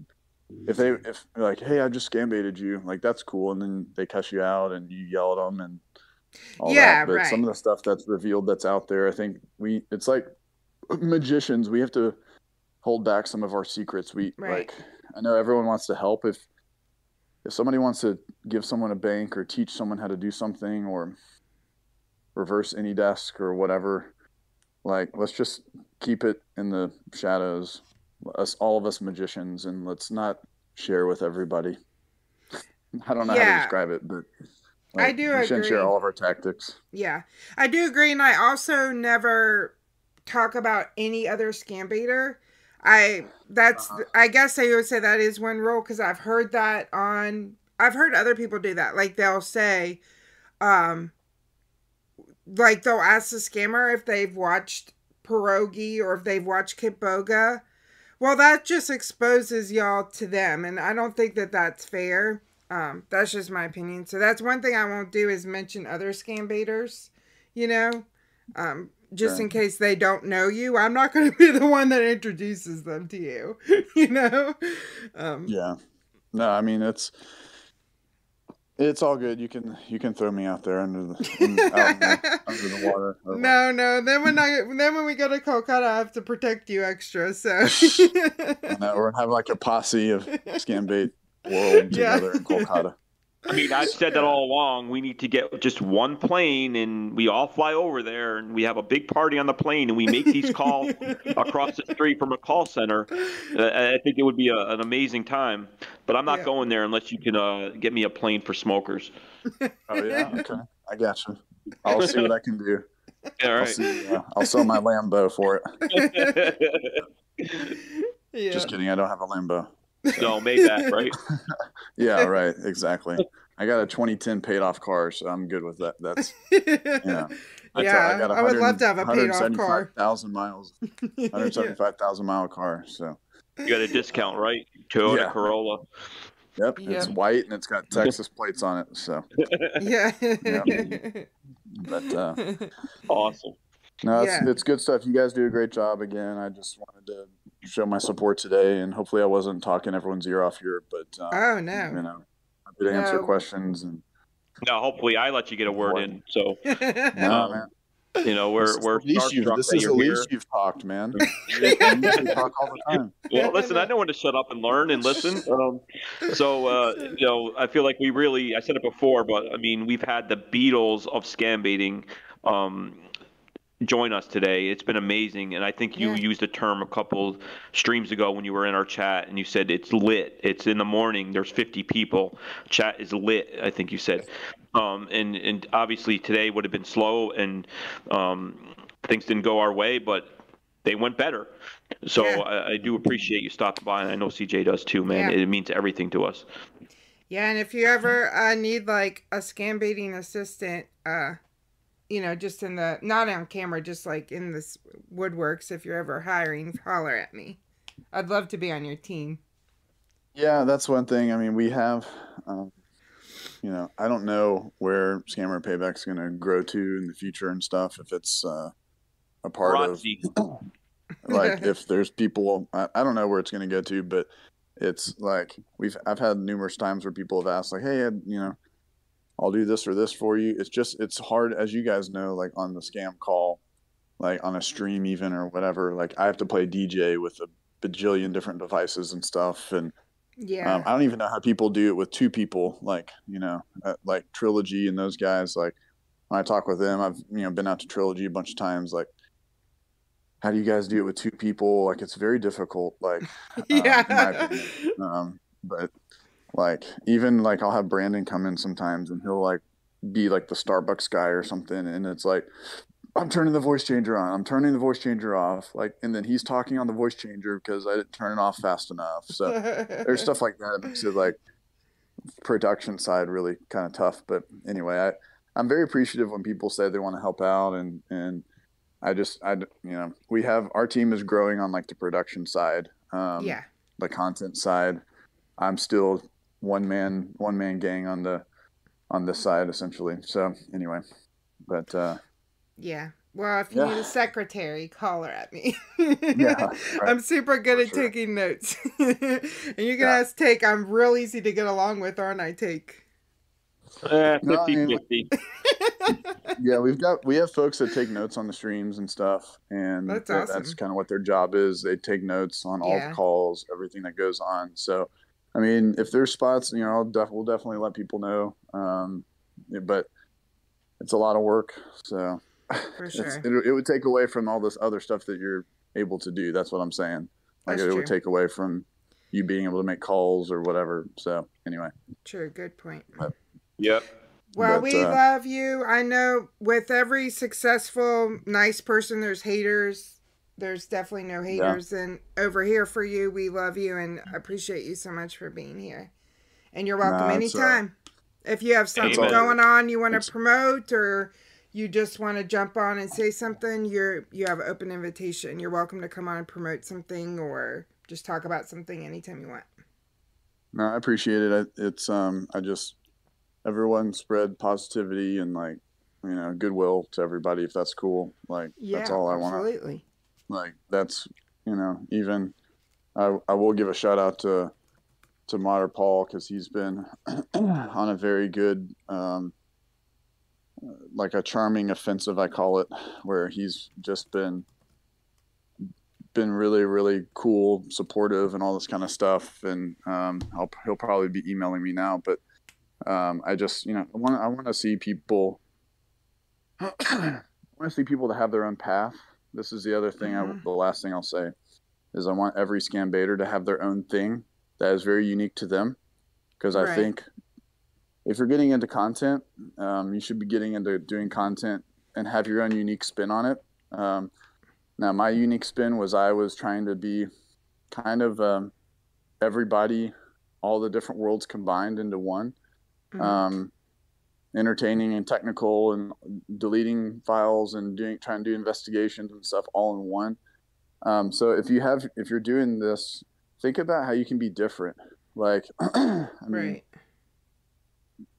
E: if they if like, hey, I just scam baited you, like that's cool, and then they cuss you out and you yell at them and
F: Yeah,
E: that. But some of the stuff that's revealed that's out there, I think we it's like magicians. We have to hold back some of our secrets. We
F: Right.
E: like I know everyone wants to help if if somebody wants to give someone a bank or teach someone how to do something or reverse AnyDesk or whatever like let's just keep it in the shadows us all of us magicians and let's not share with everybody [LAUGHS] i don't know how to describe it but
F: I do
E: we shouldn't
F: agree.
E: share all of our tactics
F: Yeah, I do agree, and I also never talk about any other scam baiter. I that's
E: Uh-huh.
F: I guess I would say that is one rule because I've heard that on I've heard other people do that. Like they'll say, um, like they'll ask the scammer if they've watched Pierogi or if they've watched Kitboga. Well, that just exposes y'all to them, and I don't think that that's fair. Um, that's just my opinion. So that's one thing I won't do is mention other scam baiters, you know, um, just
E: Sure.
F: in case they don't know you. I'm not going [LAUGHS] to be the one that introduces them to you, [LAUGHS] you know. Um,
E: yeah no i mean it's it's all good you can you can throw me out there under the, [LAUGHS] in, the under the water
F: No, no. Then when I then when we go to Kolkata, I have to protect you extra. So
E: that we're have like a posse of scam bait world [LAUGHS]
F: Yeah.
E: together in Kolkata.
B: I mean, I've said that all along. We need to get just one plane, and we all fly over there, and we have a big party on the plane, and we make these [LAUGHS] calls across the street from a call center. Uh, I think it would be a, an amazing time. But I'm not
F: Yeah.
B: going there unless you can uh, get me a plane for smokers.
E: Oh yeah, [LAUGHS] okay, I got you. I'll see what I can do.
B: All
E: I'll see. Uh, I'll sell my Lambo for it.
F: yeah.
E: Just kidding. I don't have a Lambo.
B: No, that right? [LAUGHS]
E: Yeah, [LAUGHS] right. Exactly. I got a 2010 paid off car, so I'm good with that. That's
F: yeah. [LAUGHS]
E: I
F: Yeah,
E: got a
F: I would love to have a paid off car.
E: 175,000 miles, 175,000 mile car. So
B: You got a discount, right? Toyota
E: Yeah.
B: Corolla.
E: yep, it's white and it's got Texas plates on it. So,
F: yeah.
E: but uh,
B: Awesome.
E: No, it's,
F: Yeah.
E: it's good stuff. You guys do a great job again. I just wanted to show my support today, and hopefully, I wasn't talking everyone's ear off here, but uh,
F: oh no, you
E: know, happy to answer questions. And
B: Now, hopefully, I let you get a word in. So, [LAUGHS]
E: no,
B: Um,
E: man,
B: you know, we're
E: This is
B: we're
E: the least you've,
B: starstruck
E: this
B: that
E: is the least you've talked, man. [LAUGHS] you usually talk all the time.
B: Well, listen, I know when to shut up and learn and listen. Um, so, uh, you know, I feel like we really, I said it before, but I mean, we've had the Beatles of scam baiting. Um, join us today. It's been amazing, and I think you
F: Yeah.
B: used a term a couple streams ago when you were in our chat, and you said it's lit. It's in the morning. There's 50 people. Chat is lit. I think you said, um, and and obviously today would have been slow, and um, things didn't go our way, but they went better. So
F: Yeah.
B: I, I do appreciate you stopping by, and I know CJ does too, man.
F: Yeah.
B: It means everything to us.
F: Yeah, and if you ever uh, need like a scam baiting assistant, uh, you know, just in the not on camera, just like in this woodworks, if you're ever hiring, holler at me. I'd love to be on your team.
E: Yeah, that's one thing. I mean, we have, um, you know, I don't know where Scammer Payback's going to grow to in the future and stuff. If it's uh, a part of [COUGHS] like [LAUGHS] if there's people I, I don't know where it's going to go to but it's like we've i've had numerous times where people have asked like hey you know i'll do this or this for you it's just it's hard as you guys know like on the scam call like on a stream even or whatever like i have to play dj with a bajillion different devices and stuff and
F: Yeah.
E: um, I don't even know how people do it with two people, like you know, uh, like Trilogy and those guys. Like when I talk with them, I've you know been out to Trilogy a bunch of times. Like, how do you guys do it with two people? Like it's very difficult. Like, [LAUGHS] uh,
F: yeah.
E: um, but like even like I'll have Brandon come in sometimes, and he'll like be like the Starbucks guy or something, and it's like. I'm turning the voice changer on. I'm turning the voice changer off. Like, and then he's talking on the voice changer because I didn't turn it off fast enough. So, there's [LAUGHS] stuff like that that makes it like production side really kind of tough but anyway i i'm very appreciative when people say they want to help out and and i just i you know we have our team is growing on like the production side um
F: yeah.
E: the content side i'm still one man one man gang on the on this side essentially so anyway but uh
F: Yeah. Well, if you
E: Yeah.
F: need a secretary, call her at me.
E: Yeah, [LAUGHS]
F: I'm super good
E: For
F: at
E: sure.
F: taking notes. [LAUGHS] and you can
E: Yeah.
F: ask Take. I'm real easy to get along with, aren't I, Take?
B: Eh,
E: No, I mean,
B: 50-50. [LAUGHS]
E: yeah, we've got we have folks that take notes on the streams and stuff, and
F: That's
E: that- that's kind of what their job is. They take notes on all
F: Yeah.
E: the calls, everything that goes on. So, I mean, if there's spots, you know, I'll def- we'll definitely let people know. Um, yeah, but it's a lot of work, so [LAUGHS]
F: For sure.
E: it, it would take away from all this other stuff that you're able to do. That's what I'm saying. Like
F: That's
E: it would take away from you being able to make calls or whatever. So anyway,
F: True. Good point.
B: Yep.
F: Well,
E: But,
F: we
E: uh,
F: love you. I know with every successful, nice person, there's haters. There's definitely no haters. And over here for you, we love you and appreciate you so much for being here. And you're welcome
E: Nah, it's, uh,
F: anytime. if you have something
B: Amen.
F: going on you want to promote or you just want to jump on and say something, you're you have an open invitation. You're welcome to come on and promote something or just talk about something anytime you want.
E: No, I appreciate it. I, it's um, I just everyone spread positivity and like you know goodwill to everybody if that's cool. Like
F: Yeah,
E: that's all I want.
F: absolutely.
E: Like that's you know even I I will give a shout out to to Mater Paul because he's been [CLEARS THROAT] on a very good um, like a charming offensive I call it where he's just been been really really cool supportive and all this kind of stuff. And um, I'll, he'll probably be emailing me now but um, I just you know I want I want to see people [CLEARS THROAT] I want to see people to have their own path this is the other thing I,
F: Mhm.
E: the last thing I'll say is I want every scam baiter to have their own thing that is very unique to them because I think if you're getting into content um, you should be getting into doing content and have your own unique spin on it um, now, my unique spin was I was trying to be kind of um, everybody, all the different worlds combined into one.
F: Mhm.
E: Entertaining and technical, and deleting files and doing trying to do investigations and stuff all in one. Um, so if you have if you're doing this, think about how you can be different. Like, [CLEARS THROAT] I mean,
F: right.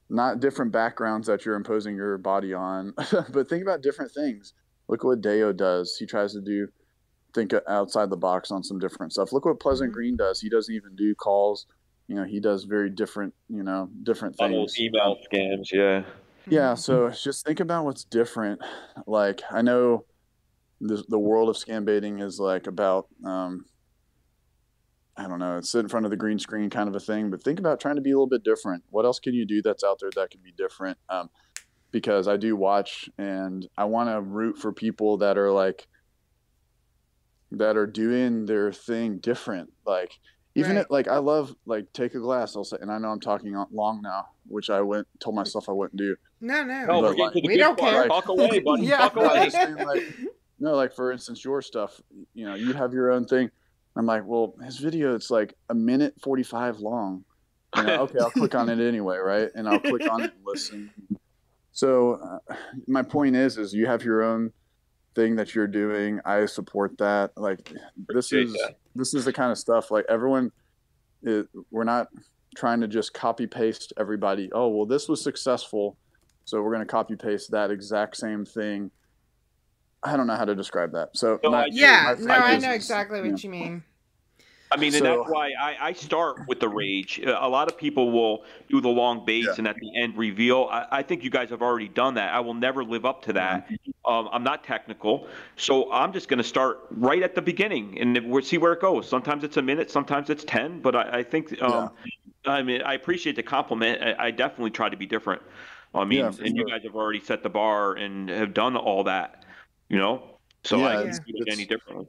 E: not different backgrounds that you're imposing your body on, [LAUGHS] but think about different things. Look what Deo does. He tries to do think outside the box on some different stuff. Look what Pleasant
F: Mhm.
E: Green does. He doesn't even do calls. You know, he does very different, you know, different
B: All
E: things.
B: email scams, yeah.
E: Yeah, so just think about what's different. Like I know the the world of scam baiting is like about um I don't know, sit in front of the green screen kind of a thing, but think about trying to be a little bit different. What else can you do that's out there that can be different? Um because I do watch and I want to root for people that are like that are doing their thing different. Like even
F: Right.
E: it, like I love like take a glass. I'll say, and I know I'm talking long now, which I went told myself I wouldn't do.
F: No, no.
B: No,
E: But
B: we're
E: like-
F: We don't
B: part.
F: care.
B: Talk away, [LAUGHS] buddy.
F: Yeah.
B: Talk
E: No,
B: away.
E: saying, like, no, like for instance, your stuff. You know, you have your own thing. I'm like, well, his video it's like a minute 45 long. You know, okay, I'll click on it [LAUGHS] anyway, right? And I'll click on it and listen. So, uh, my point is, is you have your own thing that you're doing. I support that. Like, this
B: Appreciate
E: is
B: that.
E: this is the kind of stuff. Like everyone, it, we're not trying to just copy paste everybody. Oh, well, this was successful, so we're going to copy paste that exact same thing. I don't know how to describe that. So,
B: No,
E: my-
B: I.
F: Yeah,
E: my
F: no, I know exactly what
E: yeah.
F: you mean.
B: I mean, and that's why I, I start with the rage. Uh, A lot of people will do the long base
E: Yeah.
B: and at the end reveal. I, I think you guys have already done that. I will never live up to that. Um, I'm not technical, so I'm just going to start right at the beginning and we'll see where it goes. Sometimes it's a minute, sometimes it's ten. But I, I think, um, I mean, I appreciate the compliment. I, I definitely try to be different. I mean,
E: Yeah,
B: and
E: for
B: you guys have already set the bar and have done all that, you know. So
E: Yeah,
B: I can't do it any differently.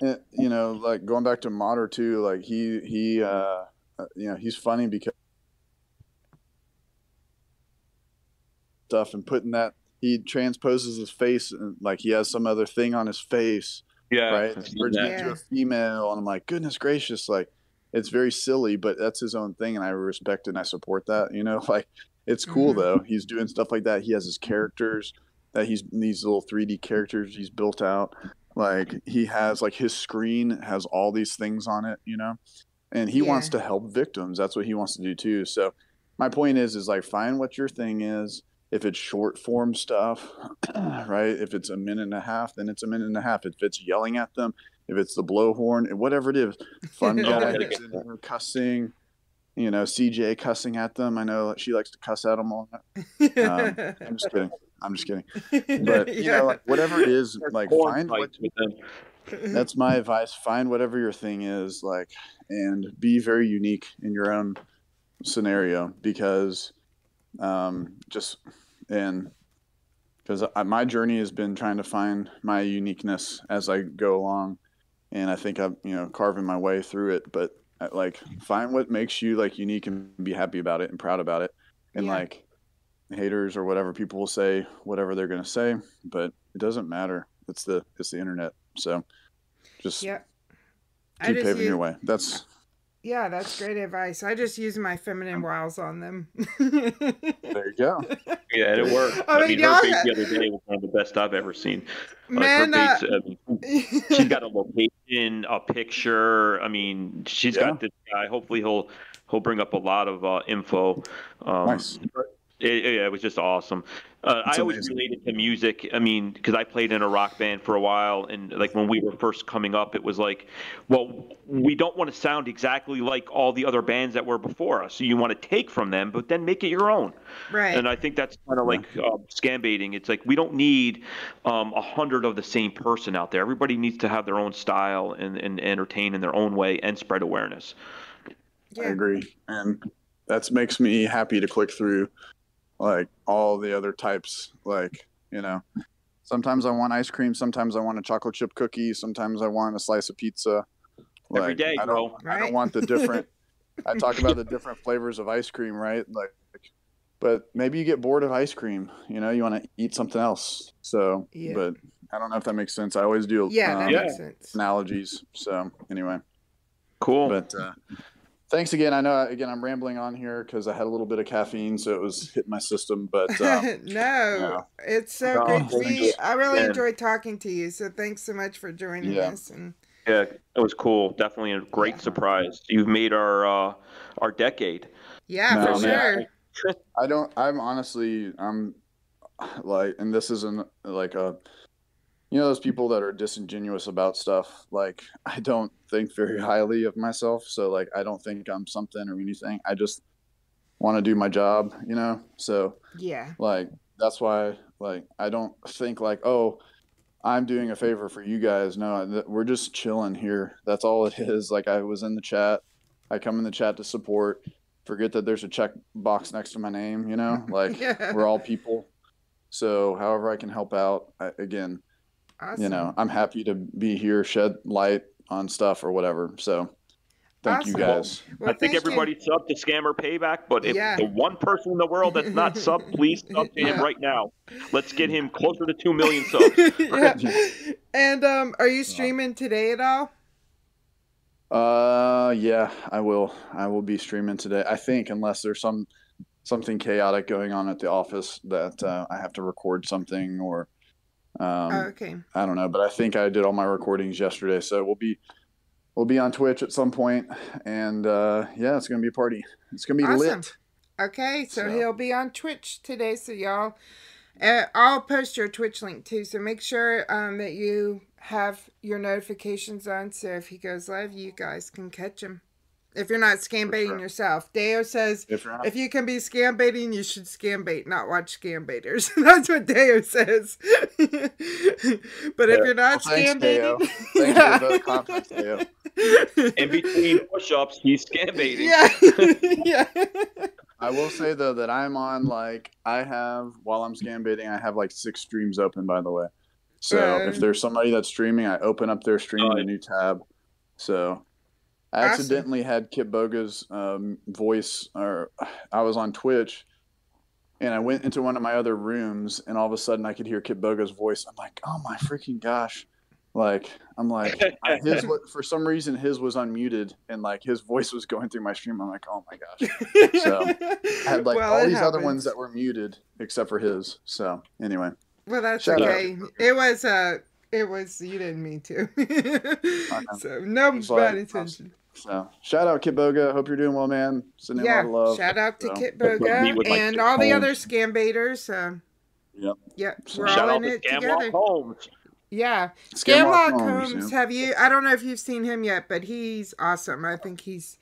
E: You know, like going back to Motter too. Like he he, uh, uh, you know, he's funny because stuff and putting that he transposes his face and like he has some other thing on his face
B: Yeah,
E: right?
B: I've seen
E: Turns
B: that.
E: into a female, and I'm like, goodness gracious, like it's very silly, but that's his own thing, and I respect and I support that. You know, [LAUGHS] like it's cool
F: Mhm.
E: though. He's doing stuff like that. He has his characters that he's these little 3D characters he's built out. Like he has like his screen has all these things on it, you know, and he wants to help victims. That's what he wants to do too. So my point is, is like find what your thing is. If it's short form stuff, [CLEARS THROAT] right? If it's a minute and a half, then it's a minute and a half. If it's yelling at them, if it's the blowhorn, whatever it is, fun [LAUGHS]
F: No,
E: guy
B: I
E: that's
B: get
E: in there cussing, you know, CJ cussing at them. I know she likes to cuss at them all. Um, [LAUGHS] I'm just kidding. I'm just kidding. [LAUGHS] But you know, like whatever it is, like find what
B: with them.
E: that's my advice. Find whatever your thing is, like, and be very unique in your own scenario because, um, just and because my journey has been trying to find my uniqueness as I go along, and I think I'm you know carving my way through it. But Uh, like, find what makes you like unique and be happy about it and proud about it, and
F: Yeah.
E: like haters or whatever people will say whatever they're going to say but it doesn't matter it's the it's the internet so just
F: Yep. I
E: keep paving your way that's
F: Yeah, that's great advice. I just use my feminine wiles on them.
E: there you go
B: Yeah, it [LAUGHS] worked.
F: I
B: I,
F: mean,
B: mean, her face the other day was one of the best I've ever seen. Like,
F: Man,
B: her
F: uh,
B: I mean, [LAUGHS] she's got a location, a picture. I mean, she's
E: Yeah.
B: got this guy. Hopefully, he'll he'll bring up a lot of uh, info. Um,
E: nice
B: It, it, it was just awesome. Uh, I always
E: amazing.
B: related to music. I mean, because I played in a rock band for a while, and like when we were first coming up, it was like, well, we don't want to sound exactly like all the other bands that were before us. So you want to take from them, but then make it your own.
F: right.
B: And I think that's kind of like uh, scam baiting. It's like we don't need um, a hundred of the same person out there. Everybody needs to have their own style and, and entertain in their own way and spread awareness.
E: i agree and that makes me happy to click through like all the other types like you know sometimes i want ice cream sometimes i want a chocolate chip cookie sometimes i want a slice of pizza
B: Every
E: Like,
B: day,
E: i
B: bro.
E: don't i
F: Right.
E: don't want the different [LAUGHS] i talk about the different flavors of ice cream right like but maybe you get bored of ice cream you know you want to eat something else so
F: Yeah.
E: but i don't know if that makes sense i always do
F: Yeah,
E: um,
B: Yeah.
F: makes sense.
E: analogies so anyway
B: Cool.
E: but uh, thanks again i know again i'm rambling on here because i had a little bit of caffeine so it was [LAUGHS] hitting my system but uh, [LAUGHS]
F: no,
E: yeah.
F: it's so
B: No,
F: great to
B: thank
F: be. I really
B: Yeah.
F: enjoyed talking to you. So thanks so much for joining
E: Yeah.
F: us. And
B: yeah, it was cool. Definitely a great
F: Yeah.
B: surprise. You've made our uh, our decade.
F: yeah,
E: No,
F: for
E: man.
F: sure.
E: i don't i'm honestly i'm like and this isn't like a you know those people that are disingenuous about stuff like i don't think very highly of myself. So like i don't think i'm something or anything. I just want to do my job you know? So
F: Yeah.
E: like that's why like i don't think like oh i'm doing a favor for you guys. No th- we're just chilling here. That's all it is. Like i was in the chat. I come in the chat to support. Forget that there's a check box next to my name you know? [LAUGHS] Like
F: Yeah.
E: we're all people. So however I can help out, I, again,
F: Awesome.
E: you know, I'm happy to be here, shed light on stuff or whatever. So thank you guys.
F: Well,
B: I think
F: thank you.
B: everybody sub to Scammer Payback, but if
F: Yeah.
B: the one person in the world that's not [LAUGHS] sub, please sub to him
F: Yeah.
B: right now. Let's get him closer to two million subs. [LAUGHS]
F: yeah. And um, are you streaming today at all?
E: Uh, yeah, I will. I will be streaming today. I think, unless there's some something chaotic going on at the office that uh, I have to record something or um,
F: oh, okay.
E: I don't know. But I think I did all my recordings yesterday, so we'll be we'll be on Twitch at some point, and uh, yeah, it's gonna be a party. It's gonna be
F: Awesome.
E: lit.
F: Okay, so,
E: So-
F: he'll be on Twitch today. So y'all, uh, I'll post your Twitch link too. So make sure um, that you have your notifications on. So if he goes live, you guys can catch him. If you're not scam baiting
E: sure.
F: yourself, Deo says
E: If you're
F: if you can be scam baiting, you should scam bait, not watch scam baiters. [LAUGHS] That's what Deo says. [LAUGHS] but if you're not
E: Well, thanks,
F: scam
E: Deo. [LAUGHS]
F: baiting,
E: Thanks for those compliments, Deo.
B: In between push-ups, he's scam baiting.
F: yeah, yeah.
E: I will say though that I'm on like I have while I'm scam baiting, I have like six streams open. By the way, so
F: Uh.
E: if there's somebody that's streaming, I open up their stream in a new tab. So I
F: Awesome.
E: accidentally had Kitboga's um, voice, or [SIGHS] I was on Twitch, and I went into one of my other rooms, and all of a sudden I could hear Kitboga's voice. I'm like, oh my freaking gosh! Like I'm like his for some reason his was unmuted, and like his voice was going through my stream. I'm like, oh my gosh! So, I had like
F: Well,
E: all these other ones that were muted except for his. So anyway,
F: Well, that's
E: Shout out.
F: okay. It was uh it was you didn't mean to. [LAUGHS] so no bad intention.
E: So shout out Kitboga. Hope you're doing well, man. Sending a lot of love.
F: Shout out to
E: So,
F: Kit
B: That's what me
F: Boga
B: with
F: and
B: Kit
F: all the other scam baiters. Uh,
E: Yep.
F: Yeah,
E: So
F: we're all in
B: to
F: it
B: Scamlock
F: together.
B: Holmes.
F: Yeah.
E: Scamlock
F: Scamlock
E: Holmes,
F: Holmes,
E: yeah.
F: have you I don't know if you've seen him yet, but he's awesome. I think he's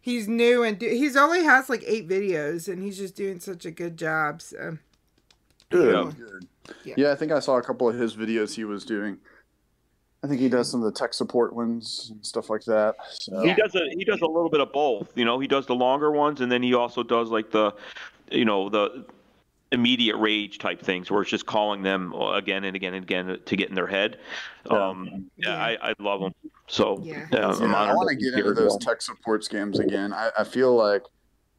F: he's new and do, he's only has like 8 videos and he's just doing such a good job. So
E: Good.
B: Yeah.
E: Good.
F: Yeah.
E: Yeah. I think I saw a couple of his videos he was doing. I think he does some of the tech support ones and stuff like that. So
B: He does a he does a little bit of both. You know, he does the longer ones, and then he also does like the, you know, the immediate rage type things, where it's just calling them again and again and again to get in their head.
E: Yeah.
B: Um, yeah,
F: Yeah.
B: I, I love them. So
F: Yeah.
B: yeah, I'm
E: Yeah, I want to get into those
B: well.
E: tech support scams again. I, I feel like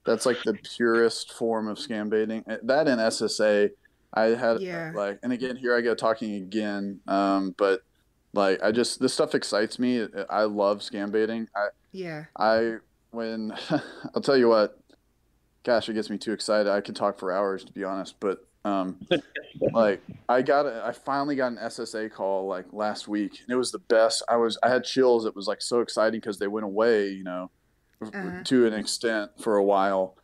E: that's like the purest form of scam baiting. Eh, That and SSA, I had
F: Yeah.
E: like, and again, here I go talking again. Um, but like, I just this stuff excites me. I love scam baiting. I
F: yeah.
E: I when [LAUGHS] I'll tell you what, gosh, it gets me too excited. I could talk for hours to be honest, but um, [LAUGHS] like I got a, I finally got an SSA call like last week, and it was the best. I was I had chills. It was like so exciting because they went away, you know,
F: Uh-huh.
E: to an extent for a while,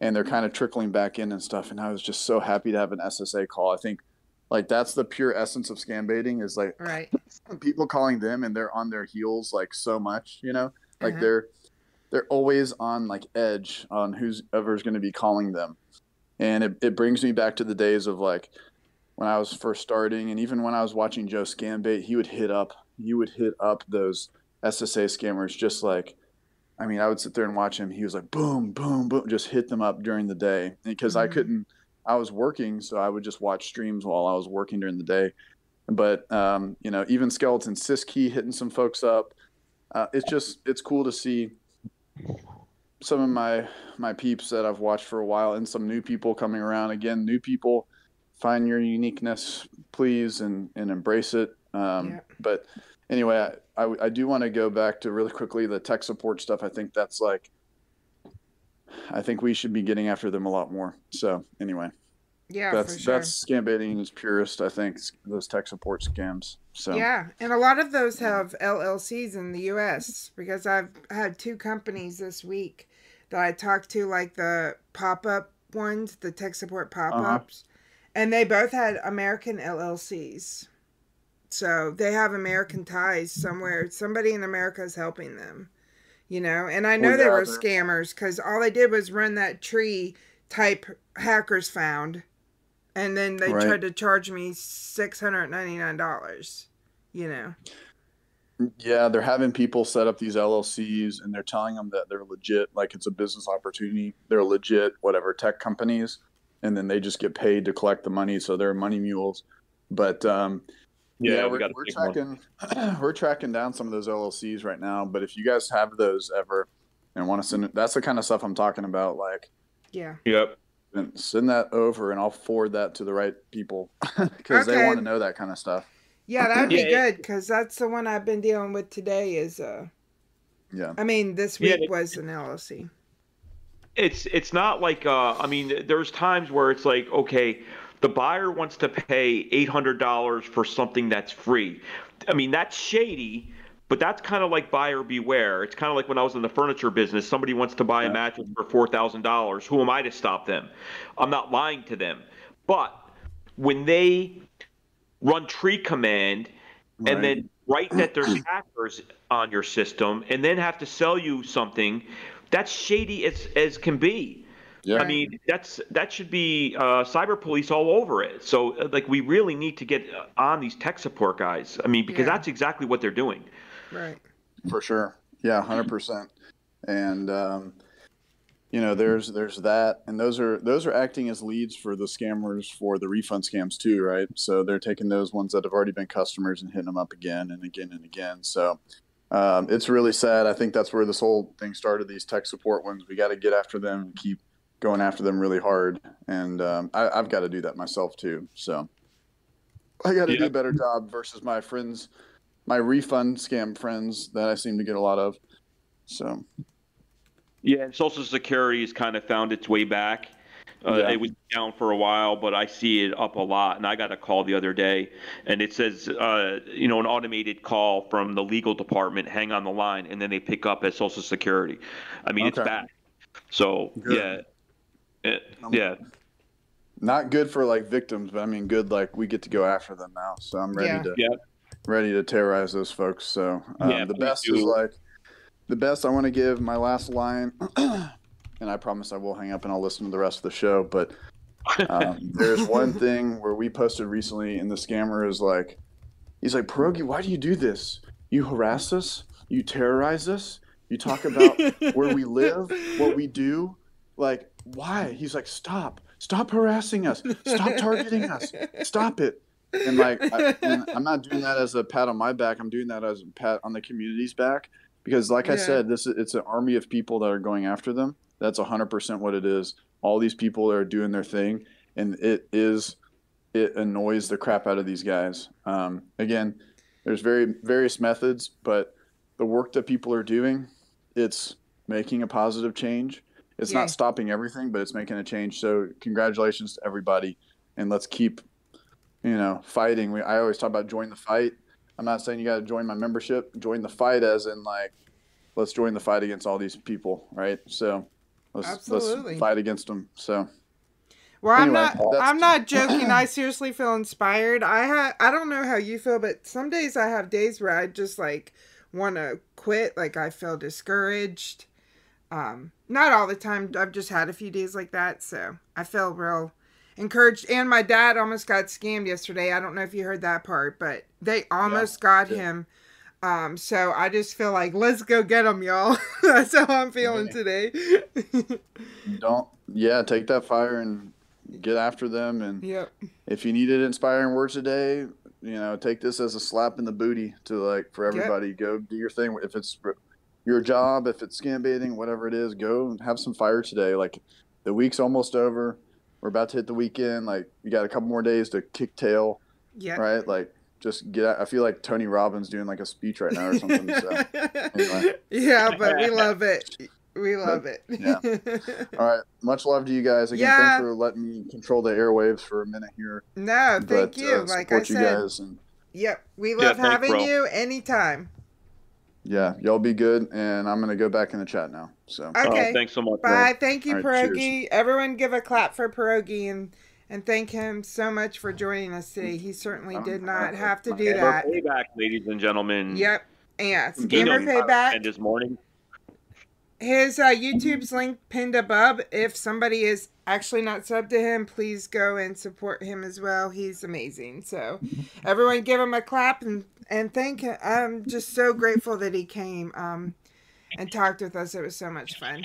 E: and they're kind of trickling back in and stuff. And I was just so happy to have an SSA call. I think like that's the pure essence of scam baiting is like
F: Right. [LAUGHS]
E: people calling them and they're on their heels like so much, you know, like
F: Uh-huh.
E: they're they're always on like edge on who's ever's going to be calling them, and it it brings me back to the days of like when I was first starting, and even when I was watching Joe Scambait, he would hit up you would hit up those SSA scammers just like. I mean, I would sit there and watch him. He was like, boom, boom, boom, just hit them up during the day. Because I
F: Mhm.
E: couldn't, I was working, so I would just watch streams while I was working during the day. But um, you know even skeleton siski hitting some folks up. Uh, it's just it's cool to see some of my my peeps that i've watched for a while and some new people coming around. Again new people find your uniqueness please and and embrace it. Um,
F: Yeah.
E: but anyway i, I, I do want to go back to really quickly the tech support stuff. I think that's like i think we should be getting after them a lot more so anyway
F: Yeah,
E: that's
F: for sure.
E: that's scam baiting in its purest. I think those tech support scams. So
F: Yeah, and a lot of those have LLCs in the U.S. because I've had two companies this week that I talked to, like the pop up ones, the tech support pop ups, uh-huh. and they both had American LLCs. So they have American ties somewhere. Somebody in America is helping them, you know. And I know
E: Well,
F: they
E: yeah,
F: were scammers because all they did was run that tree type hackers found, and then they
E: Right.
F: tried to charge me six hundred ninety nine dollars. You know.
E: yeah, they're having people set up these LLCs and they're telling them that they're legit, like it's a business opportunity. They're legit, whatever tech companies, and then they just get paid to collect the money, so they're money mules. But um,
B: Yeah, we
E: we're,
B: got a
E: we're
B: big one.
E: tracking [CLEARS THROAT] we're tracking down some of those LLCs right now. But if you guys have those ever and want to send it, that's the kind of stuff I'm talking about. Like
F: Yeah.
B: Yep.
E: and send that over, and I'll forward that to the right people [LAUGHS] because they want to know that kind of stuff.
F: Yeah, that would be
B: Yeah,
F: good because that's the one I've been dealing with today. Is uh,
E: Yeah.
F: I mean, this
B: Yeah,
F: week
B: it-
F: was an LLC.
B: it's it's not like uh, I mean there's times where it's like okay the buyer wants to pay eight hundred dollars for something that's free. I mean that's shady, but that's kind of like buyer beware. It's kind of like when I was in the furniture business. Somebody wants to buy a mattress for four thousand dollars. Who am I to stop them? I'm not lying to them. But when they run tree command
E: Right.
B: and then write that there's [CLEARS THROAT] hackers on your system and then have to sell you something that's shady as as can be
E: Yeah.
B: i mean that's that should be uh, cyber police all over it so uh, like we really need to get uh, on these tech support guys i mean because
F: Yeah.
B: that's exactly what they're doing
F: Right.
E: for sure. Yeah, hundred [CLEARS THROAT] percent. And um, you know, there's there's that, and those are those are acting as leads for the scammers for the refund scams too, right? So they're taking those ones that have already been customers and hitting them up again and again and again. So um, it's really sad. I think that's where this whole thing started. These tech support ones, we got to get after them and keep going after them really hard. And um, I, I've got to do that myself too. So I got to do a better job versus my friends my refund scam friends that I seem to get a lot of. So
B: yeah and social security has kind of found its way back uh,
E: Yeah.
B: It was down for a while, but I see it up a lot. And I got a call the other day, and it says, uh, you know, an automated call from the legal department. Hang on the line, and then they pick up as Social Security. I mean, it's back. So
E: Good.
B: yeah, It-
E: Um,
B: yeah,
E: not good for like victims, but I mean good like we get to go after them now. So I'm ready
F: Yeah.
E: to
B: Yeah.
E: ready to terrorize those folks. So um,
B: Yeah,
E: the
B: please
E: best is like the best I want to give my last line [CLEARS THROAT] and I promise I will hang up and I'll listen to the rest of the show, but um, [LAUGHS] there's one thing where we posted recently and the scammer is like he's like pierogi why do you do this you harass us you terrorize us you talk about [LAUGHS] where we live what we do like why? He's like stop. Stop harassing us. Stop targeting us. Stop it. And like I, i'm not doing that as a pat on my back. I'm doing that as a pat on the community's back. Because like i said this is it's an army of people that are going after them. That's 100% what it is. All these people are doing their thing. And it is it annoys the crap out of these guys. Um, again there's very various methods but the work that people are doing it's making a positive change it's
F: Yeah.
E: not stopping everything but it's making a change so congratulations to everybody and let's keep you know fighting we, i always talk about join the fight i'm not saying you got to join my membership join the fight as in like let's join the fight against all these people right so let's
F: Absolutely.
E: let's fight against them so
F: Well, I'm not. I'm not [CLEARS THROAT] joking. I seriously feel inspired. I ha- I don't know how you feel, but some days I have days where I just like want to quit. Like I feel discouraged. Um, not all the time. I've just had a few days like that, so I feel real encouraged. And my dad almost got scammed yesterday. I don't know if you heard that part, but they almost got
E: yeah.
F: him. Um, so I just feel like let's go get them, y'all. [LAUGHS] That's how I'm feeling today. [LAUGHS]
E: don't yeah take that fire and get after them and
F: yep.
E: if you needed inspiring words today you know take this as a slap in the booty to like for everybody go do your thing if it's your job if it's scam baiting whatever it is go and have some fire today like the week's almost over we're about to hit the weekend like you got a couple more days to kick tail
F: Yep.
E: right like just get out. i feel like tony robbins doing like a speech right now or something so anyway. [LAUGHS]
F: Yeah, but we love it. We love it.
E: yeah. all [LAUGHS] right much love to you guys again
F: Yeah.
E: thanks for letting me control the airwaves for a minute here
F: no, thank
E: but,
F: you.
E: uh,
F: like I
E: support you
F: said,
E: guys and
F: yep, we love
B: thanks,
F: having you anytime.
E: Yeah, y'all be good, and I'm gonna go back in the chat now. So
F: Okay.
B: Oh, thanks so much bro.
F: Bye. Thank you,
E: All right,
F: Pierogi. Everyone give a clap for Pierogi and and thank him so much for joining us today. He certainly
E: Um,
F: did not
E: uh,
F: have to do
B: Scammer
F: that.
B: payback ladies and gentlemen
F: Yep. Yeah,
B: You know,
F: Scammer Payback.
B: and this morning
F: His uh, YouTube's link pinned above. If somebody is actually not subbed to him, please go and support him as well. He's amazing. So, everyone, give him a clap and and thank him. I'm just so grateful that he came um, and talked with us. It was so much fun.